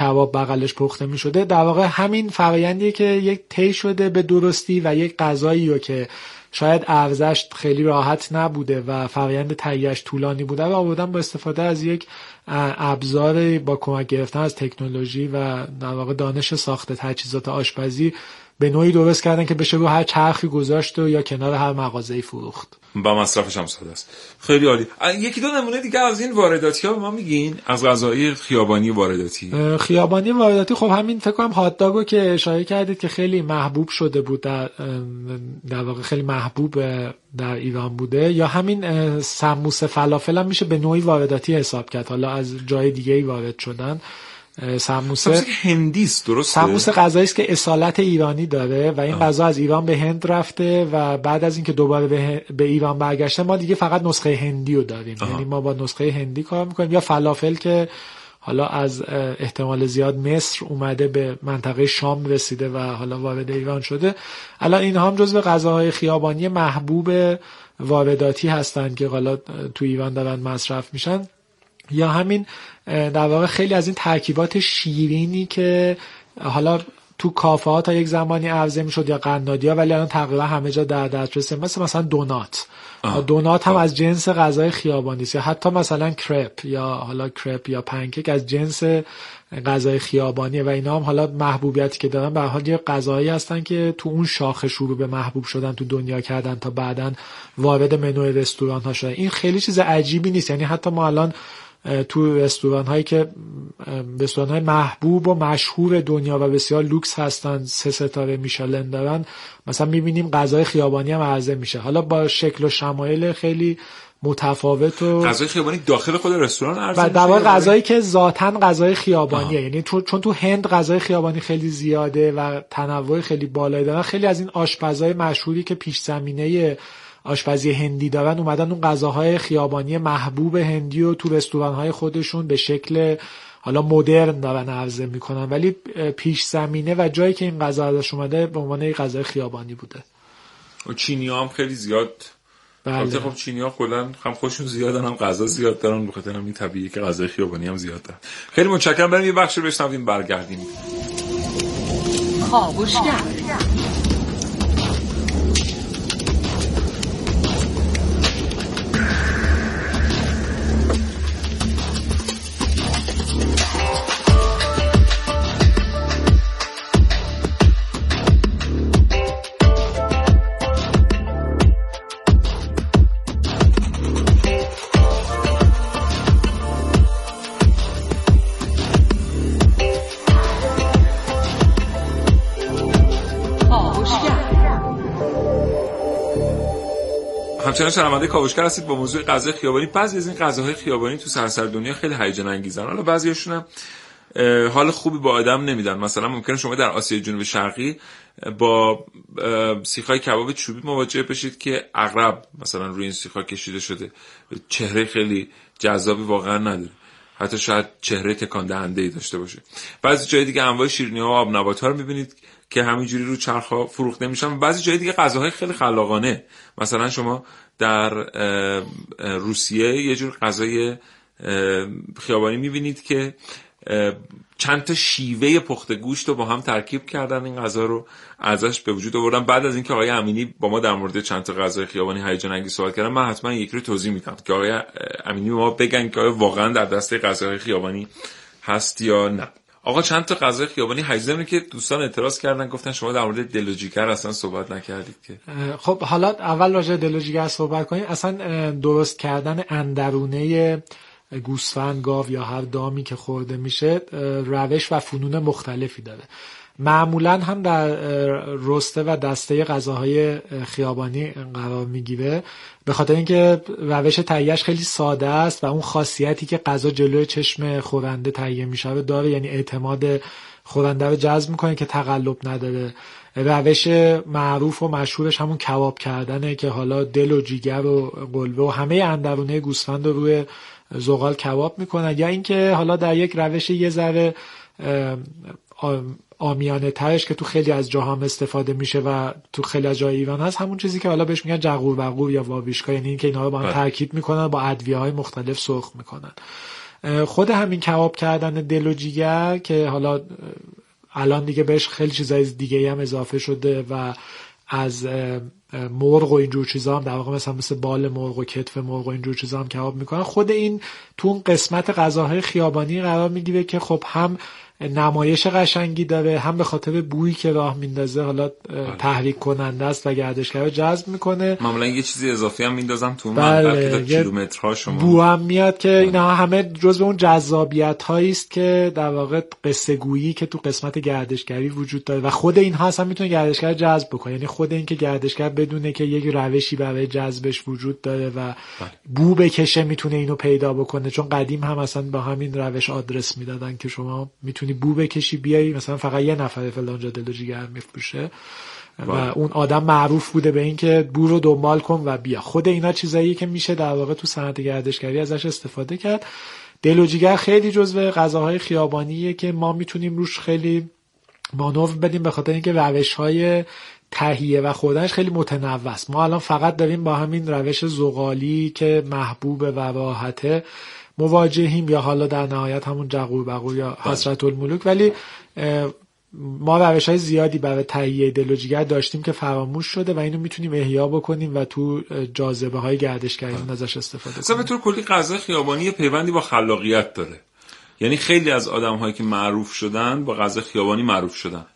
کباب بغلش پخته می‌شده در واقع همین فرایندیه که یک طی شده به درستی و یک غذایی رو که شاید ارزش خیلی راحت نبوده و فرایند تهیهش طولانی بوده و آوردن با استفاده از یک ابزار با کمک گرفتن از تکنولوژی و در واقع دانش ساخت تجهیزات آشپزی به نوعی درست کردن که بشه رو هر چرخی گذاشت و یا کنار هر مغازه‌ای فروخت. با مصرفش هم ساده است. خیلی عالی. یکی دو نمونه دیگه از این وارداتی ها به ما میگین؟ از غذای خیابانی وارداتی. خیابانی وارداتی. خب همین فکر کنم هات داگو که اشاره کردید که خیلی محبوب شده بود در در واقع خیلی محبوب در ایران بوده. یا همین اه، سموس فلافل هم میشه به نوعی وارداتی حساب کرد. حالا از جای دیگه ای وارد شدن. سموسه سموسه که هندیست درسته؟ سموس غذایی است که اصالت ایرانی داره و این غذا از ایران به هند رفته و بعد از اینکه دوباره به, به ایران برگشته ما دیگه فقط نسخه هندی رو داریم. یعنی ما با نسخه هندی کار می‌کنیم. یا فلافل که حالا از احتمال زیاد مصر اومده به منطقه شام رسیده و حالا وارد ایران شده. الان اینها هم جزو غذاهای خیابانی محبوب وارداتی هستند که حالا تو ایران دارن مصرف میشن. یا همین در واقع خیلی از این ترکیبات شیرینی که حالا تو کافه ها تا یک زمانی عرضه می‌شد یا قنادی ها ولی الان تقریبا همه جا در دسترس. مثل مثلا دونات. آه. دونات هم از جنس غذای خیابانی است. یا حتی مثلا کرپ یا حالا کرپ یا پنکیک از جنس غذای خیابانیه و اینا هم حالا محبوبیتی که دارن به هر حال یه غذایی هستن که تو اون شاخه شروع به محبوب شدن تو دنیا کردن تا بعدا وارد منوی رستوران ها شدن. این خیلی چیز عجیبی نیست. یعنی حتی ما الان تو رستوران هایی که رستوران های محبوب و مشهور دنیا و بسیار لوکس هستن سه ستاره میشلن دارن مثلا می‌بینیم غذای خیابانی هم عرضه میشه. حالا با شکل و شمایل خیلی متفاوت و غذای خیابانی داخل خود رستوران عرضه و در واقع غذایی که ذاتا غذای خیابانیه. یعنی تو- چون تو هند غذای خیابانی خیلی زیاده و تنوع خیلی بالایی دارن خیلی از این آشپزهای مشهوری که پیش زمینه آشپزی هندی دارن اومدن اون غذاهای خیابانی محبوب هندی رو تو رستورانهای خودشون به شکل حالا مدرن دارن عرضه می‌کنن ولی پیش زمینه و جایی که این غذا ازش اومده به عنوان یک غذای خیابانی بوده. و چینی ها هم خیلی زیاد. بله. البته خب چینی ها کلا هم خودشون زیادن هم غذا زیاد دارن به خاطر همین طبیعیه که غذای خیابانی هم زیاد دارن. خیلی متشکرم. بریم یه بخش رو بشنویم برگردیم. همچنان شنونده کاوشگر هستید با موضوع غذای خیابانی. بعضی از این غذاهای خیابانی تو سراسر دنیا خیلی هیجان انگیزن. حالا بعضیاشون هم حال خوبی با آدم نمیدن. مثلا ممکنه شما در آسیای جنوب شرقی با سیخای کباب چوبی مواجه بشید که عقرب مثلا روی این سیخا کشیده شده. چهره خیلی جذابی واقعا نداره. حتی شاید چهره تکان دهنده ای داشته باشه. بعضی جای دیگه انواع شیرینی ها و آب نبات ها رو می‌بینید که همینجوری رو چرخ فروخته میشن. بعضی جای دیگه غذاهای خیلی خلاقانه. مثلا شما در روسیه یه جور غذای خیابانی می‌بینید که چند تا شیوه پخت گوشت رو با هم ترکیب کردن. این غذا رو ازش به وجود آوردن. بعد از اینکه آقای امینی با ما در مورد چند تا غذای خیابانی هیجان انگیز صحبت کردن من حتما یکی رو توضیح میدم که آقای امینی ما بگن که واقعا در دسته غذاهای خیابانی هست یا نه. آقا چند تا غذای خیابانی هیجان که دوستان اعتراض کردن گفتن شما در مورد دل و جیگر اصلا صحبت نکردید که. خب حالا اول راجع به دل و جیگر صحبت کنیم. اصلا درست کردن اندرونه گوسفند گاو یا هر دامی که خورده میشه روش و فنون مختلفی داره. معمولا هم در رسته و دسته غذاهای اه، خیابانی قرار می‌گیره. به خاطر اینکه روش تهیهش خیلی ساده است و اون خاصیتی که غذا جلوی چشم خورنده تهیه میشه داره یعنی اعتماد خورنده رو جذب می‌کنه که تقلب نداره. روش معروف و مشهورش همون کباب کردنه که حالا دل و جیگر و قلبه و همه اندرونه گوسفند رو روی زغال کباب می‌کنن. یا اینکه حالا در یک روش یه ذره آمیانه ترش که تو خیلی از جاها استفاده میشه و تو خیلی از جای ایران هست همون چیزی که حالا بهش میگن جغور بغور یا واویشکا یعنی اینکه اینا رو با هم ترکیب می‌کنن با ادویه های مختلف سرخ می‌کنن. خود همین کباب کردن دل و جیگر که حالا الان دیگه بهش خیلی چیزای دیگه هم اضافه شده و از مرغ و اینجور چیزا هم در واقع مثلا مثل بال مرغ و کتف مرغ و اینجور چیزا هم کباب می‌کنن. خود این تو اون قسمت غذاهای خیابانی قرار می‌گیره که خب هم نمایش قشنگی داره هم به خاطر بویی که راه میندازه حالا آره. تحریک کننده است و گردشگر جذب می‌کنه معمولا یه چیزی اضافی هم میندازم تو بله. کیلومترها شما بو هم میاد که اینا همه جزء اون جذابیت هایی است که در واقع قصه گویی که تو قسمت گردشگری وجود داره و خود اینها اصلا می‌تونه گردشگر جذب بکنه یعنی خود این که گردشگر بدونه که یک روشی برای جذبش وجود داره و بله. بو بکشه می‌تونه اینو پیدا بکنه چون قدیم هم اصلا با همین روش آدرس می‌دادن که شما می‌تونی بو بکشی بیای مثلا فقط یه نفر فلانجا دل و جیگر میفروشه. و بله. اون آدم معروف بوده به اینکه بو رو دنبال کن و بیا. خود اینا چیزایی که میشه در واقع تو صنعت گردشگری ازش استفاده کرد. دل و جیگر خیلی جزو غذاهای خیابانیه که ما می‌تونیم روش خیلی مانور بدیم به خاطر اینکه روش های تهیه و خوردنش خیلی متنوع است. ما الان فقط داریم با همین روش زغالی که محبوب و راحته مواجهیم یا حالا در نهایت همون جغور بغور یا بله. حسرت الملوک. ولی ما روش های زیادی برای تهیه دل و داشتیم که فراموش شده و اینو می‌تونیم احیا بکنیم و تو جاذبه های گردشگری بله. ازش استفاده کنیم به طور کلی غذا خیابانی پیوندی با خلاقیت داره. یعنی خیلی از آدم هایی که معروف شدن با غذا خیابانی معروف شدن.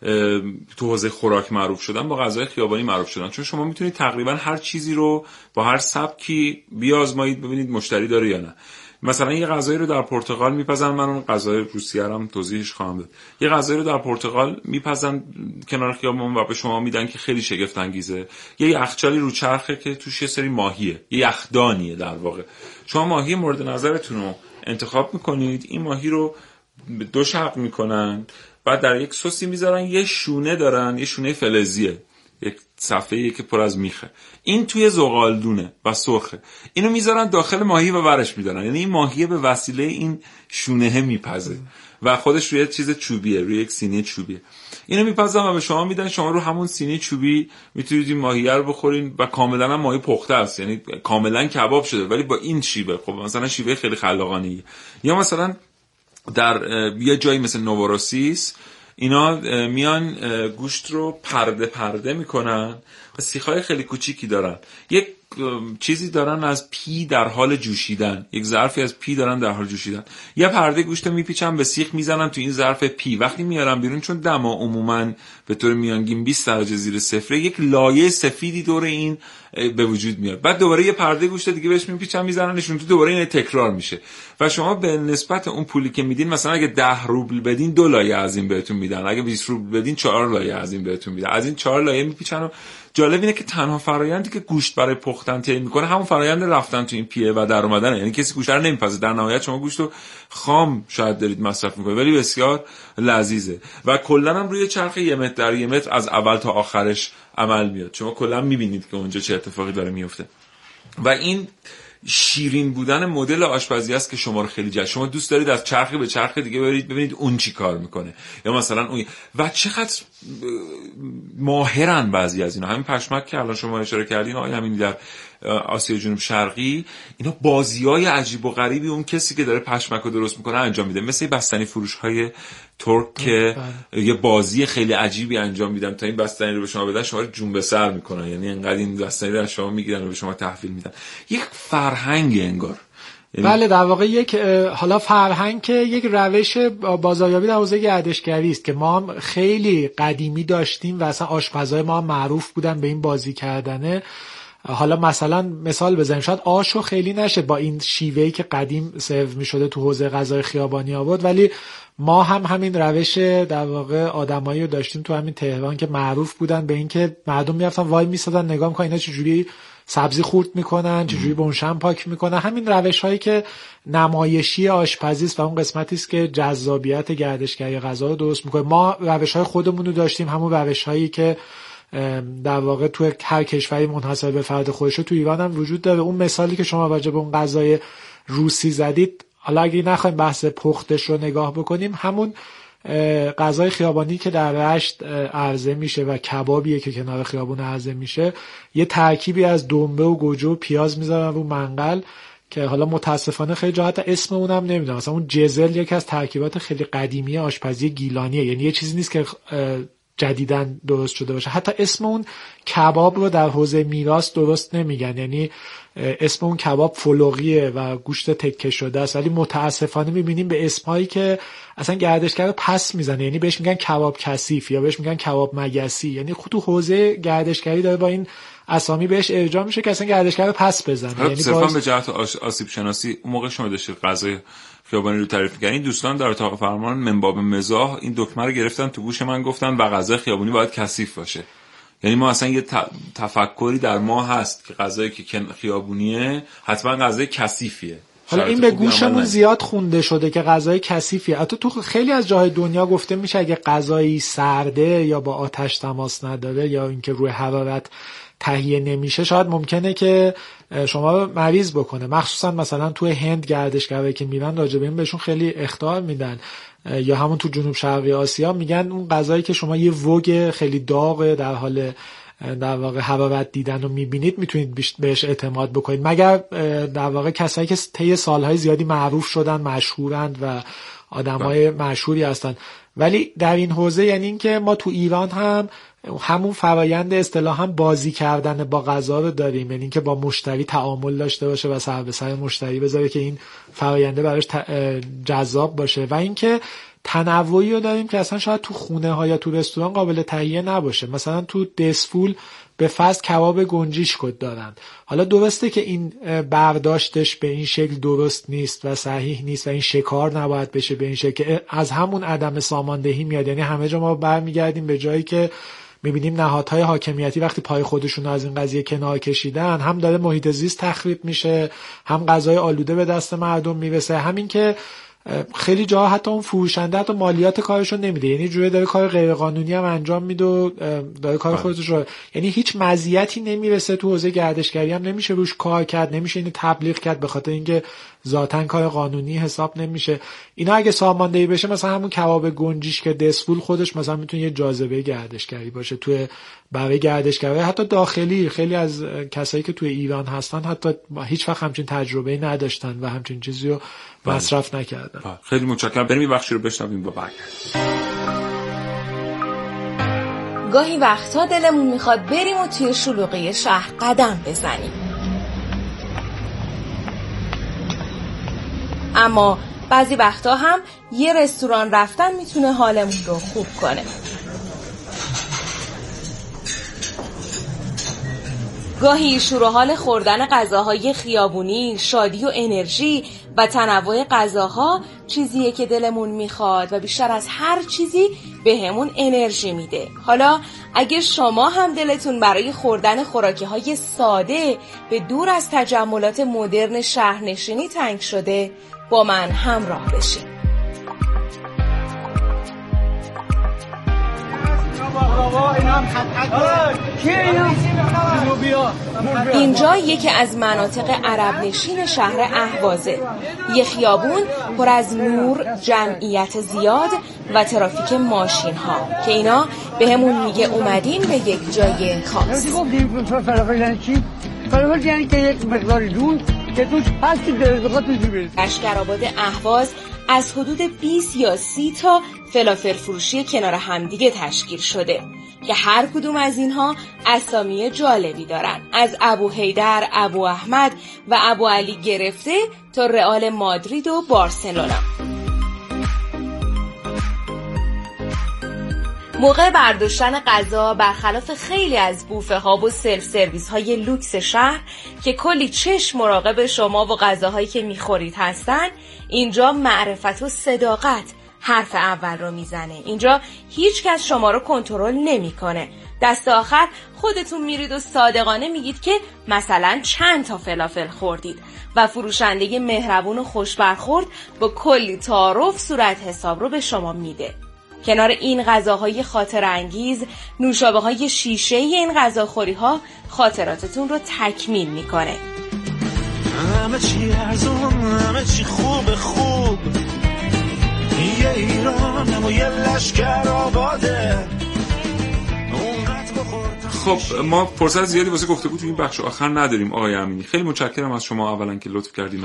تو حوزه خوراک معروف شدن با غذای خیابانی معروف شدن. چون شما می‌تونید تقریبا هر چیزی رو با هر سبکی بیازمایید ببینید مشتری داره یا نه. مثلا یه غذایی رو در پرتغال میپزن من اون غذای روسیه هم توضیحش خواهم داد. یه غذایی رو در پرتغال میپزن کنار خیابون و به شما میدن که خیلی شگفت انگیزه یه یخچالی رو چرخه که توش یه سری ماهیه یه یخدانیه در واقع. شما ماهی مورد نظرتون رو انتخاب می‌کنید این ماهی رو دو شق می‌کنن بعد در یک سوسی می‌ذارن یه شونه دارن یه شونه فلزیه. یک صفحه که پر از میخه. این توی زغالدونه و سرخه. اینو می‌ذارن داخل ماهی و ورش میدارن. یعنی این ماهیه به وسیله این شونه میپزه. و خودش روی چیز چوبیه روی یک سینی چوبیه. اینو میپزن و به شما میدن. شما رو همون سینی چوبی می‌تونید این ماهیه رو بخورین و کاملا هم ماهی پخته است. یعنی کاملا کباب شده. ولی با این شیوه. خب مثلا شیوه خیلی خلاقانه یا مثلا در یه جایی مثل نووراسیس اینا میان گوشت رو پرده پرده می‌کنن و سیخای خیلی کوچیکی دارن. یک چیزی دارن از پی در حال جوشیدن. یک ظرفی از پی دارن در حال جوشیدن. یه پرده گوشت میپیچن به سیخ می‌زنن تو این ظرف پی. وقتی میارن بیرون چون دما عموما به طور میانگین 20 درجه زیر صفره یک لایه سفیدی دور این به وجود میاد. بعد دوباره یه پرده گوشت دیگه بهش میپیچن میزننشون تو دوباره این تکرار میشه. و شما به نسبت اون پولی که میدین مثلا اگه 10 روبل بدین دو لایه از این بهتون میدن. اگه 20 روبل بدین 4 لایه از این بهتون میدن. از این 4 لایه میپیچن و جالب اینه که تنها فرایندی که گوشت برای پختن طی می‌کنه همون فرایند رفتن تو این پیه و در اومدن یعنی کسی گوشت رو نمیپزه. در نهایت شما گوشت رو خام شاید دارید مصرف می‌کنید ولی بسیار لذیذه. و کلا هم روی چرخ یه متر در یه متر از اول تا آخرش عمل میاد. شما کلا می‌بینید که اونجا چه اتفاقی داره میفته و این شیرین بودن مدل آشپزی است که شما رو خیلی جذب شما دوست دارید از چرخی به چرخ دیگه برید ببینید اون چی کار می‌کنه. یا مثلا اون و چقدر ماهرن بعضی از اینا. همین پشمک که الان شما اشاره کردین آقای همین در آسیا جنوب شرقی اینا بازی های عجیب و غریبی اون کسی که داره پشمک رو درست می‌کنه انجام میده. مثل بستنی فروش های ترک که بله. یه بازی خیلی عجیبی انجام میدن تا این بستنی رو به شما بدن شما رو جون به سر می‌کنن. یعنی انقدر این بستنی رو از شما می‌گیرن و به شما تحویل میدن. یک فرهنگ انگار. یعنی بله در واقع یک حالا فرهنگ که یک روش بازاریابی در حوزه گردشگری است که ما هم خیلی قدیمی داشتیم و اصلا آشپزای ما معروف بودن به این بازی کردنه. حالا مثلا مثال بزنیم. شاید آشو خیلی نشه با این شیوهی که قدیم سرو می شده تو حوزه غذای خیابانی آباد ولی ما هم همین روش در واقع آدمایی رو داشتیم تو همین تهران که معروف بودن به اینکه مردم می‌رفتن وای میسادن نگاه می‌کنن اینا چجوری سبزی خورد می‌کنن چجوری بونشن پاک می‌کنن. همین روش هایی که نمایشی آشپزی است و اون قسمتی است که جذابیت گردشگری غذا رو درست می‌کنه. ما روش های خودمون رو داشتیم همون روش هایی که در واقع تو هر کشوری منحصر به فرد خودش تو ایران هم وجود داره. اون مثالی که شما راجع به اون غذای روسی زدید حالا اگه نخوایم بحث پختش رو نگاه بکنیم همون غذای خیابانی که در رشت عرضه میشه و کبابیه که کنار خیابون عرضه میشه یه ترکیبی از دنبه و گوجه و پیاز می‌ذارن رو منقل که حالا متاسفانه خیلی جا حتی اسم اونم نمی‌دونم. مثلا اون جزل یکی از ترکیبات خیلی قدیمی آشپزی گیلانیه. یعنی یه چیزی نیست که جدیدن درست شده باشه. حتی اسم اون کباب رو در حوزه میراث درست نمیگن. یعنی اسم اون کباب فلوقیه و گوشت تکه شده است. ولی متاسفانه می‌بینیم به اسمهایی که اصلا گردشگر پس می‌زنه. یعنی بهش میگن کباب کثیف یا بهش میگن کباب مگسی. یعنی خود تو حوزه گردشگری داره با این اسامی بهش ارجاع میشه که اصلا گردشگر پس بزنه. یعنی صرفا به جهت آسیب شناسی اون موقع شما داشتید غذای خیابانی رو تعریف کردین دوستان در اتاق فرمان منباب مزاح این دکمه رو گرفتن تو گوش من گفتن و غذای خیابانی باید کثیف باشه. یعنی ما اصلا یه تفکری در ما هست که غذایی که خیابونیه حتما غذای کثیفیه. حالا این به گوشمون زیاد خونده شده که غذای کثیفیه. حتی تو خیلی از جاهای دنیا گفته میشه اگه غذایی سرده یا با آتش تماس نداره یا اینکه روی حرارت تهیه نمیشه شاید ممکنه که شما مریض بکنه. مخصوصا مثلا توی هند گردشگرایی که میرن راجبه این بهشون خیلی اختار میدن. یا همون تو جنوب شرقی آسیا میگن اون غذایی که شما یه وگ خیلی داغ در حال در واقع حرارت دیدن رو می‌بینید می‌تونید بهش اعتماد بکنید. مگر در واقع کسایی که طی سالهای زیادی معروف شدن مشهورند و آدمای بله. مشهوری هستن. ولی در این حوزه یعنی اینکه ما تو ایران هم همون فرایند اصطلاحا بازی کردن با غذا رو داریم. یعنی اینکه با مشتری تعامل داشته باشه و سر به سر مشتری بذاره که این فراینده براش جذاب باشه. و اینکه تنوعی رو داریم که اصلا شاید تو خونه ها یا تو رستوران قابل تهیه نباشه. مثلا تو دسفول به فصل کباب گنجیش کد دارن. حالا درسته که این برداشتش به این شکل درست نیست و صحیح نیست و این شکار نباید بشه به این شکل. از همون عدم ساماندهی میاد. یعنی همه جا ما برمیگردیم به جایی که می‌بینیم نهادهای حاکمیتی وقتی پای خودشون از این قضیه کنار کشیدن هم داره محیط زیست تخریب میشه هم غذای آلوده به دست مردم می‌رسه. همین که خیلی جا حتی اون فروشنده حتی مالیات کارشو نمیده. یعنی جوری داره کار غیرقانونی هم انجام میده و داره کار بله. خودش رو یعنی هیچ مزیتی نمی‌رسه تو حوزه گردشگری هم. نمیشه روش کار کرد نمیشه اینو تبلیغ کرد به خاطر اینکه ذاتا کار قانونی حساب نمیشه. اینا اگه ساماندهی بشه مثلا همون کباب گنجیش که دسفول خودش مثلا می‌تونه یه جاذبه گردشگری باشه توی برای گردشگری. حتی داخلی خیلی از کسایی که توی ایران هستن حتی هیچ وقت همچین تجربه نداشتن و همچین چیزی رو بله. مصرف نکردن. بله. خیلی متشکرم. بریم بخشی رو بشنویم با بعد گاهی وقتها دلمون می‌خواد بریم و توی شلوغی شهر قدم بزنیم. اما بعضی وقتا هم یه رستوران رفتن می‌تونه حالمون رو خوب کنه. گاهی شروع حال خوردن غذاهای خیابونی، شادی و انرژی و تنوع غذاها چیزیه که دلمون می‌خواد و بیشتر از هر چیزی به همون انرژی میده. حالا اگه شما هم دلتون برای خوردن خوراکی های ساده به دور از تجملات مدرن شهرنشینی تنگ شده با من همراه بشین. اینجا یکی از مناطق عرب نشین شهر اهوازه. یه خیابون پر از نور جمعیت زیاد و ترافیک ماشین ها که اینا به همون میگه اومدین به یک جای خاص. که توش اشکرآباد اهواز از حدود 20 یا 30 تا فلافل فروشی کنار همدیگه تشکیل شده که هر کدوم از اینها اسامی جالبی دارن. از ابو هیدر، ابو احمد و ابو علی گرفته تا رئال مادرید و بارسلونا. موقع برداشتن غذا برخلاف خیلی از بوفه ها و سلف سرویس های لوکس شهر که کلی چشم مراقب شما و غذاهایی که می‌خورید هستن اینجا معرفت و صداقت حرف اول رو می‌زنه. اینجا هیچ کس شما رو کنترل نمی‌کنه. دست آخر خودتون میرید و صادقانه میگید که مثلا چند تا فلافل خوردید و فروشنده مهربون و خوش برخورد با کلی تعارف صورت حساب رو به شما میده. کنار این غذاهای خاطر انگیز نوشابه های شیشه این غذاخوری ها خاطراتتون رو تکمیل می‌کنه. همه چی ارزون همه چی خوب خوب. یه ایرانم و یه لشکر آباده. خب ما فرصت زیادی واسه گفته بود تو این بخش آخر نداریم آقای امینی. خیلی متشکرم از شما اولا که لطف کردین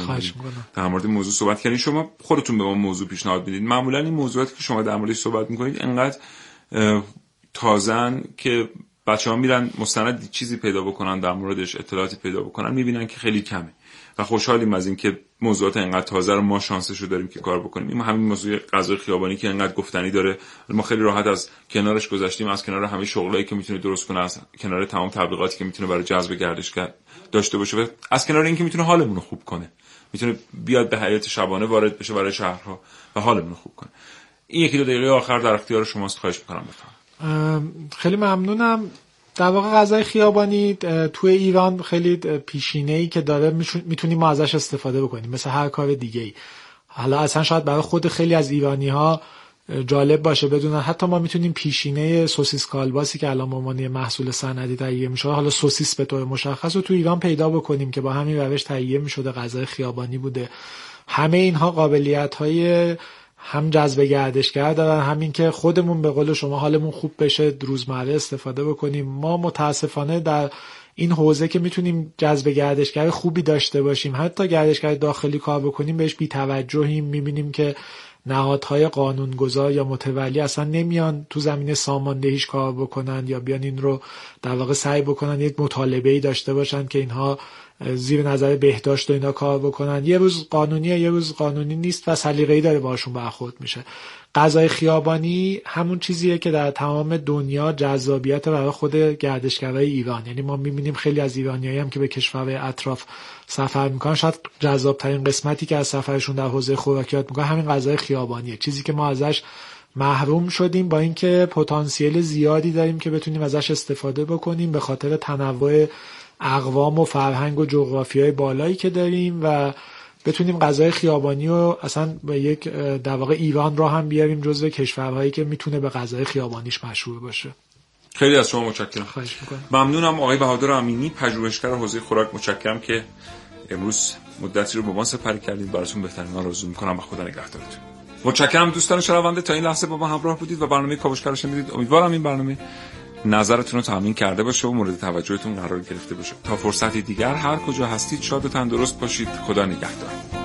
در مورد موضوع صحبت کردین. شما خودتون به ما موضوع پیشنهاد می‌دید معمولا این موضوعاتی که شما در موردش صحبت می‌کنید انقدر تازن که بچه ها میرن مستند چیزی پیدا بکنن در موردش اطلاعاتی پیدا بکنن می‌بینن که خیلی کمه. خوشحالیم از اینکه موضوعات انقدر تازه رو ما شانسش رو داریم که کار بکنیم. این همین موضوع غذای خیابانی که انقدر گفتنی داره. ما خیلی راحت از کنارش گذشتیم از کنار همه شغلایی که می‌تونه درست کنه از کنار تمام تبلیغاتی که می‌تونه برای جذب گردشگر داشته باشه از کنار اینکه می‌تونه حالمون رو خوب کنه. می‌تونه بیاد به حیات شبانه وارد بشه برای شهرها و حالمون رو خوب کنه. این یکی دو دقیقه آخر در اختیار شماست. خواهش می‌کنم بفرمایید. خیلی ممنونم. در واقع غذای خیابانی توی ایران خیلی پیشینه ای که داره می‌تونیم ما ازش استفاده بکنیم مثل هر کار دیگه ای حالا اصلا شاید برای خود خیلی از ایرانی ها جالب باشه بدونن. حتی ما می‌تونیم پیشینه سوسیس کالباسی که الان عنوان محصول صنعتی تهیه میشه حالا سوسیس به طور مشخص رو تو ایران پیدا بکنیم که با همین روش تهیه می‌شده غذای خیابانی بوده. همه اینها قابلیت های هم جذب گردشگر دارن همین که خودمون به قول شما حالمون خوب بشه روزمره استفاده بکنیم. ما متاسفانه در این حوزه که می‌تونیم جذب گردشگر خوبی داشته باشیم حتی گردشگر داخلی کار بکنیم بهش بیتوجهیم می‌بینیم که نهادهای قانونگذار یا متولی اصلا نمیان تو زمین ساماندهیش کار بکنن یا بیان این رو در واقع سعی بکنن یک مطالبه ای داشته باشن که اینها زیر نظر بهداشت و اینا کار بکنن. یه روز قانونیه یه روز قانونی نیست و سلیقه‌ای داره باشون برخورد میشه. غذای خیابانی همون چیزیه که در تمام دنیا جذابیت برای خود گردشگرای ایران. یعنی ما می‌بینیم خیلی از ایرانیایی هم که به کشورهای اطراف سفر می‌کنن شاید جذاب ترین قسمتی که از سفرشون در حوزه خوراکیات می‌کنن همین غذای خیابانیه. چیزی که ما ازش محروم شدیم با اینکه پتانسیل زیادی داریم که بتونیم ازش استفاده بکنیم به خاطر تنوع اقوام و فرهنگ و جغرافی های بالایی که داریم و بتونیم غذای خیابانی و اصلا به یک در واقع ایران را هم بیاریم جزو کشورهایی که می‌تونه به غذای خیابانیش مشهور باشه. خیلی از شما متشکرم. خواهش می‌کنم. ممنونم آقای بهادر امینی پژوهشگر حوزه خوراک متشکرم که امروز مدتی رو با ما سپری کردید. براتون بهترین آرزو می‌کنم. و خدا نگهدارتون. متشکرم دوستان شنونده. تا این لحظه با ما همراه بودید و برنامه کاوشگر رو شنیدید. امیدوارم این برنامه نظرتون رو تامین کرده باشه و مورد توجهتون قرار گرفته باشه. تا فرصتی دیگر هر کجا هستید شاد و تندرست باشید. خدا نگهدار.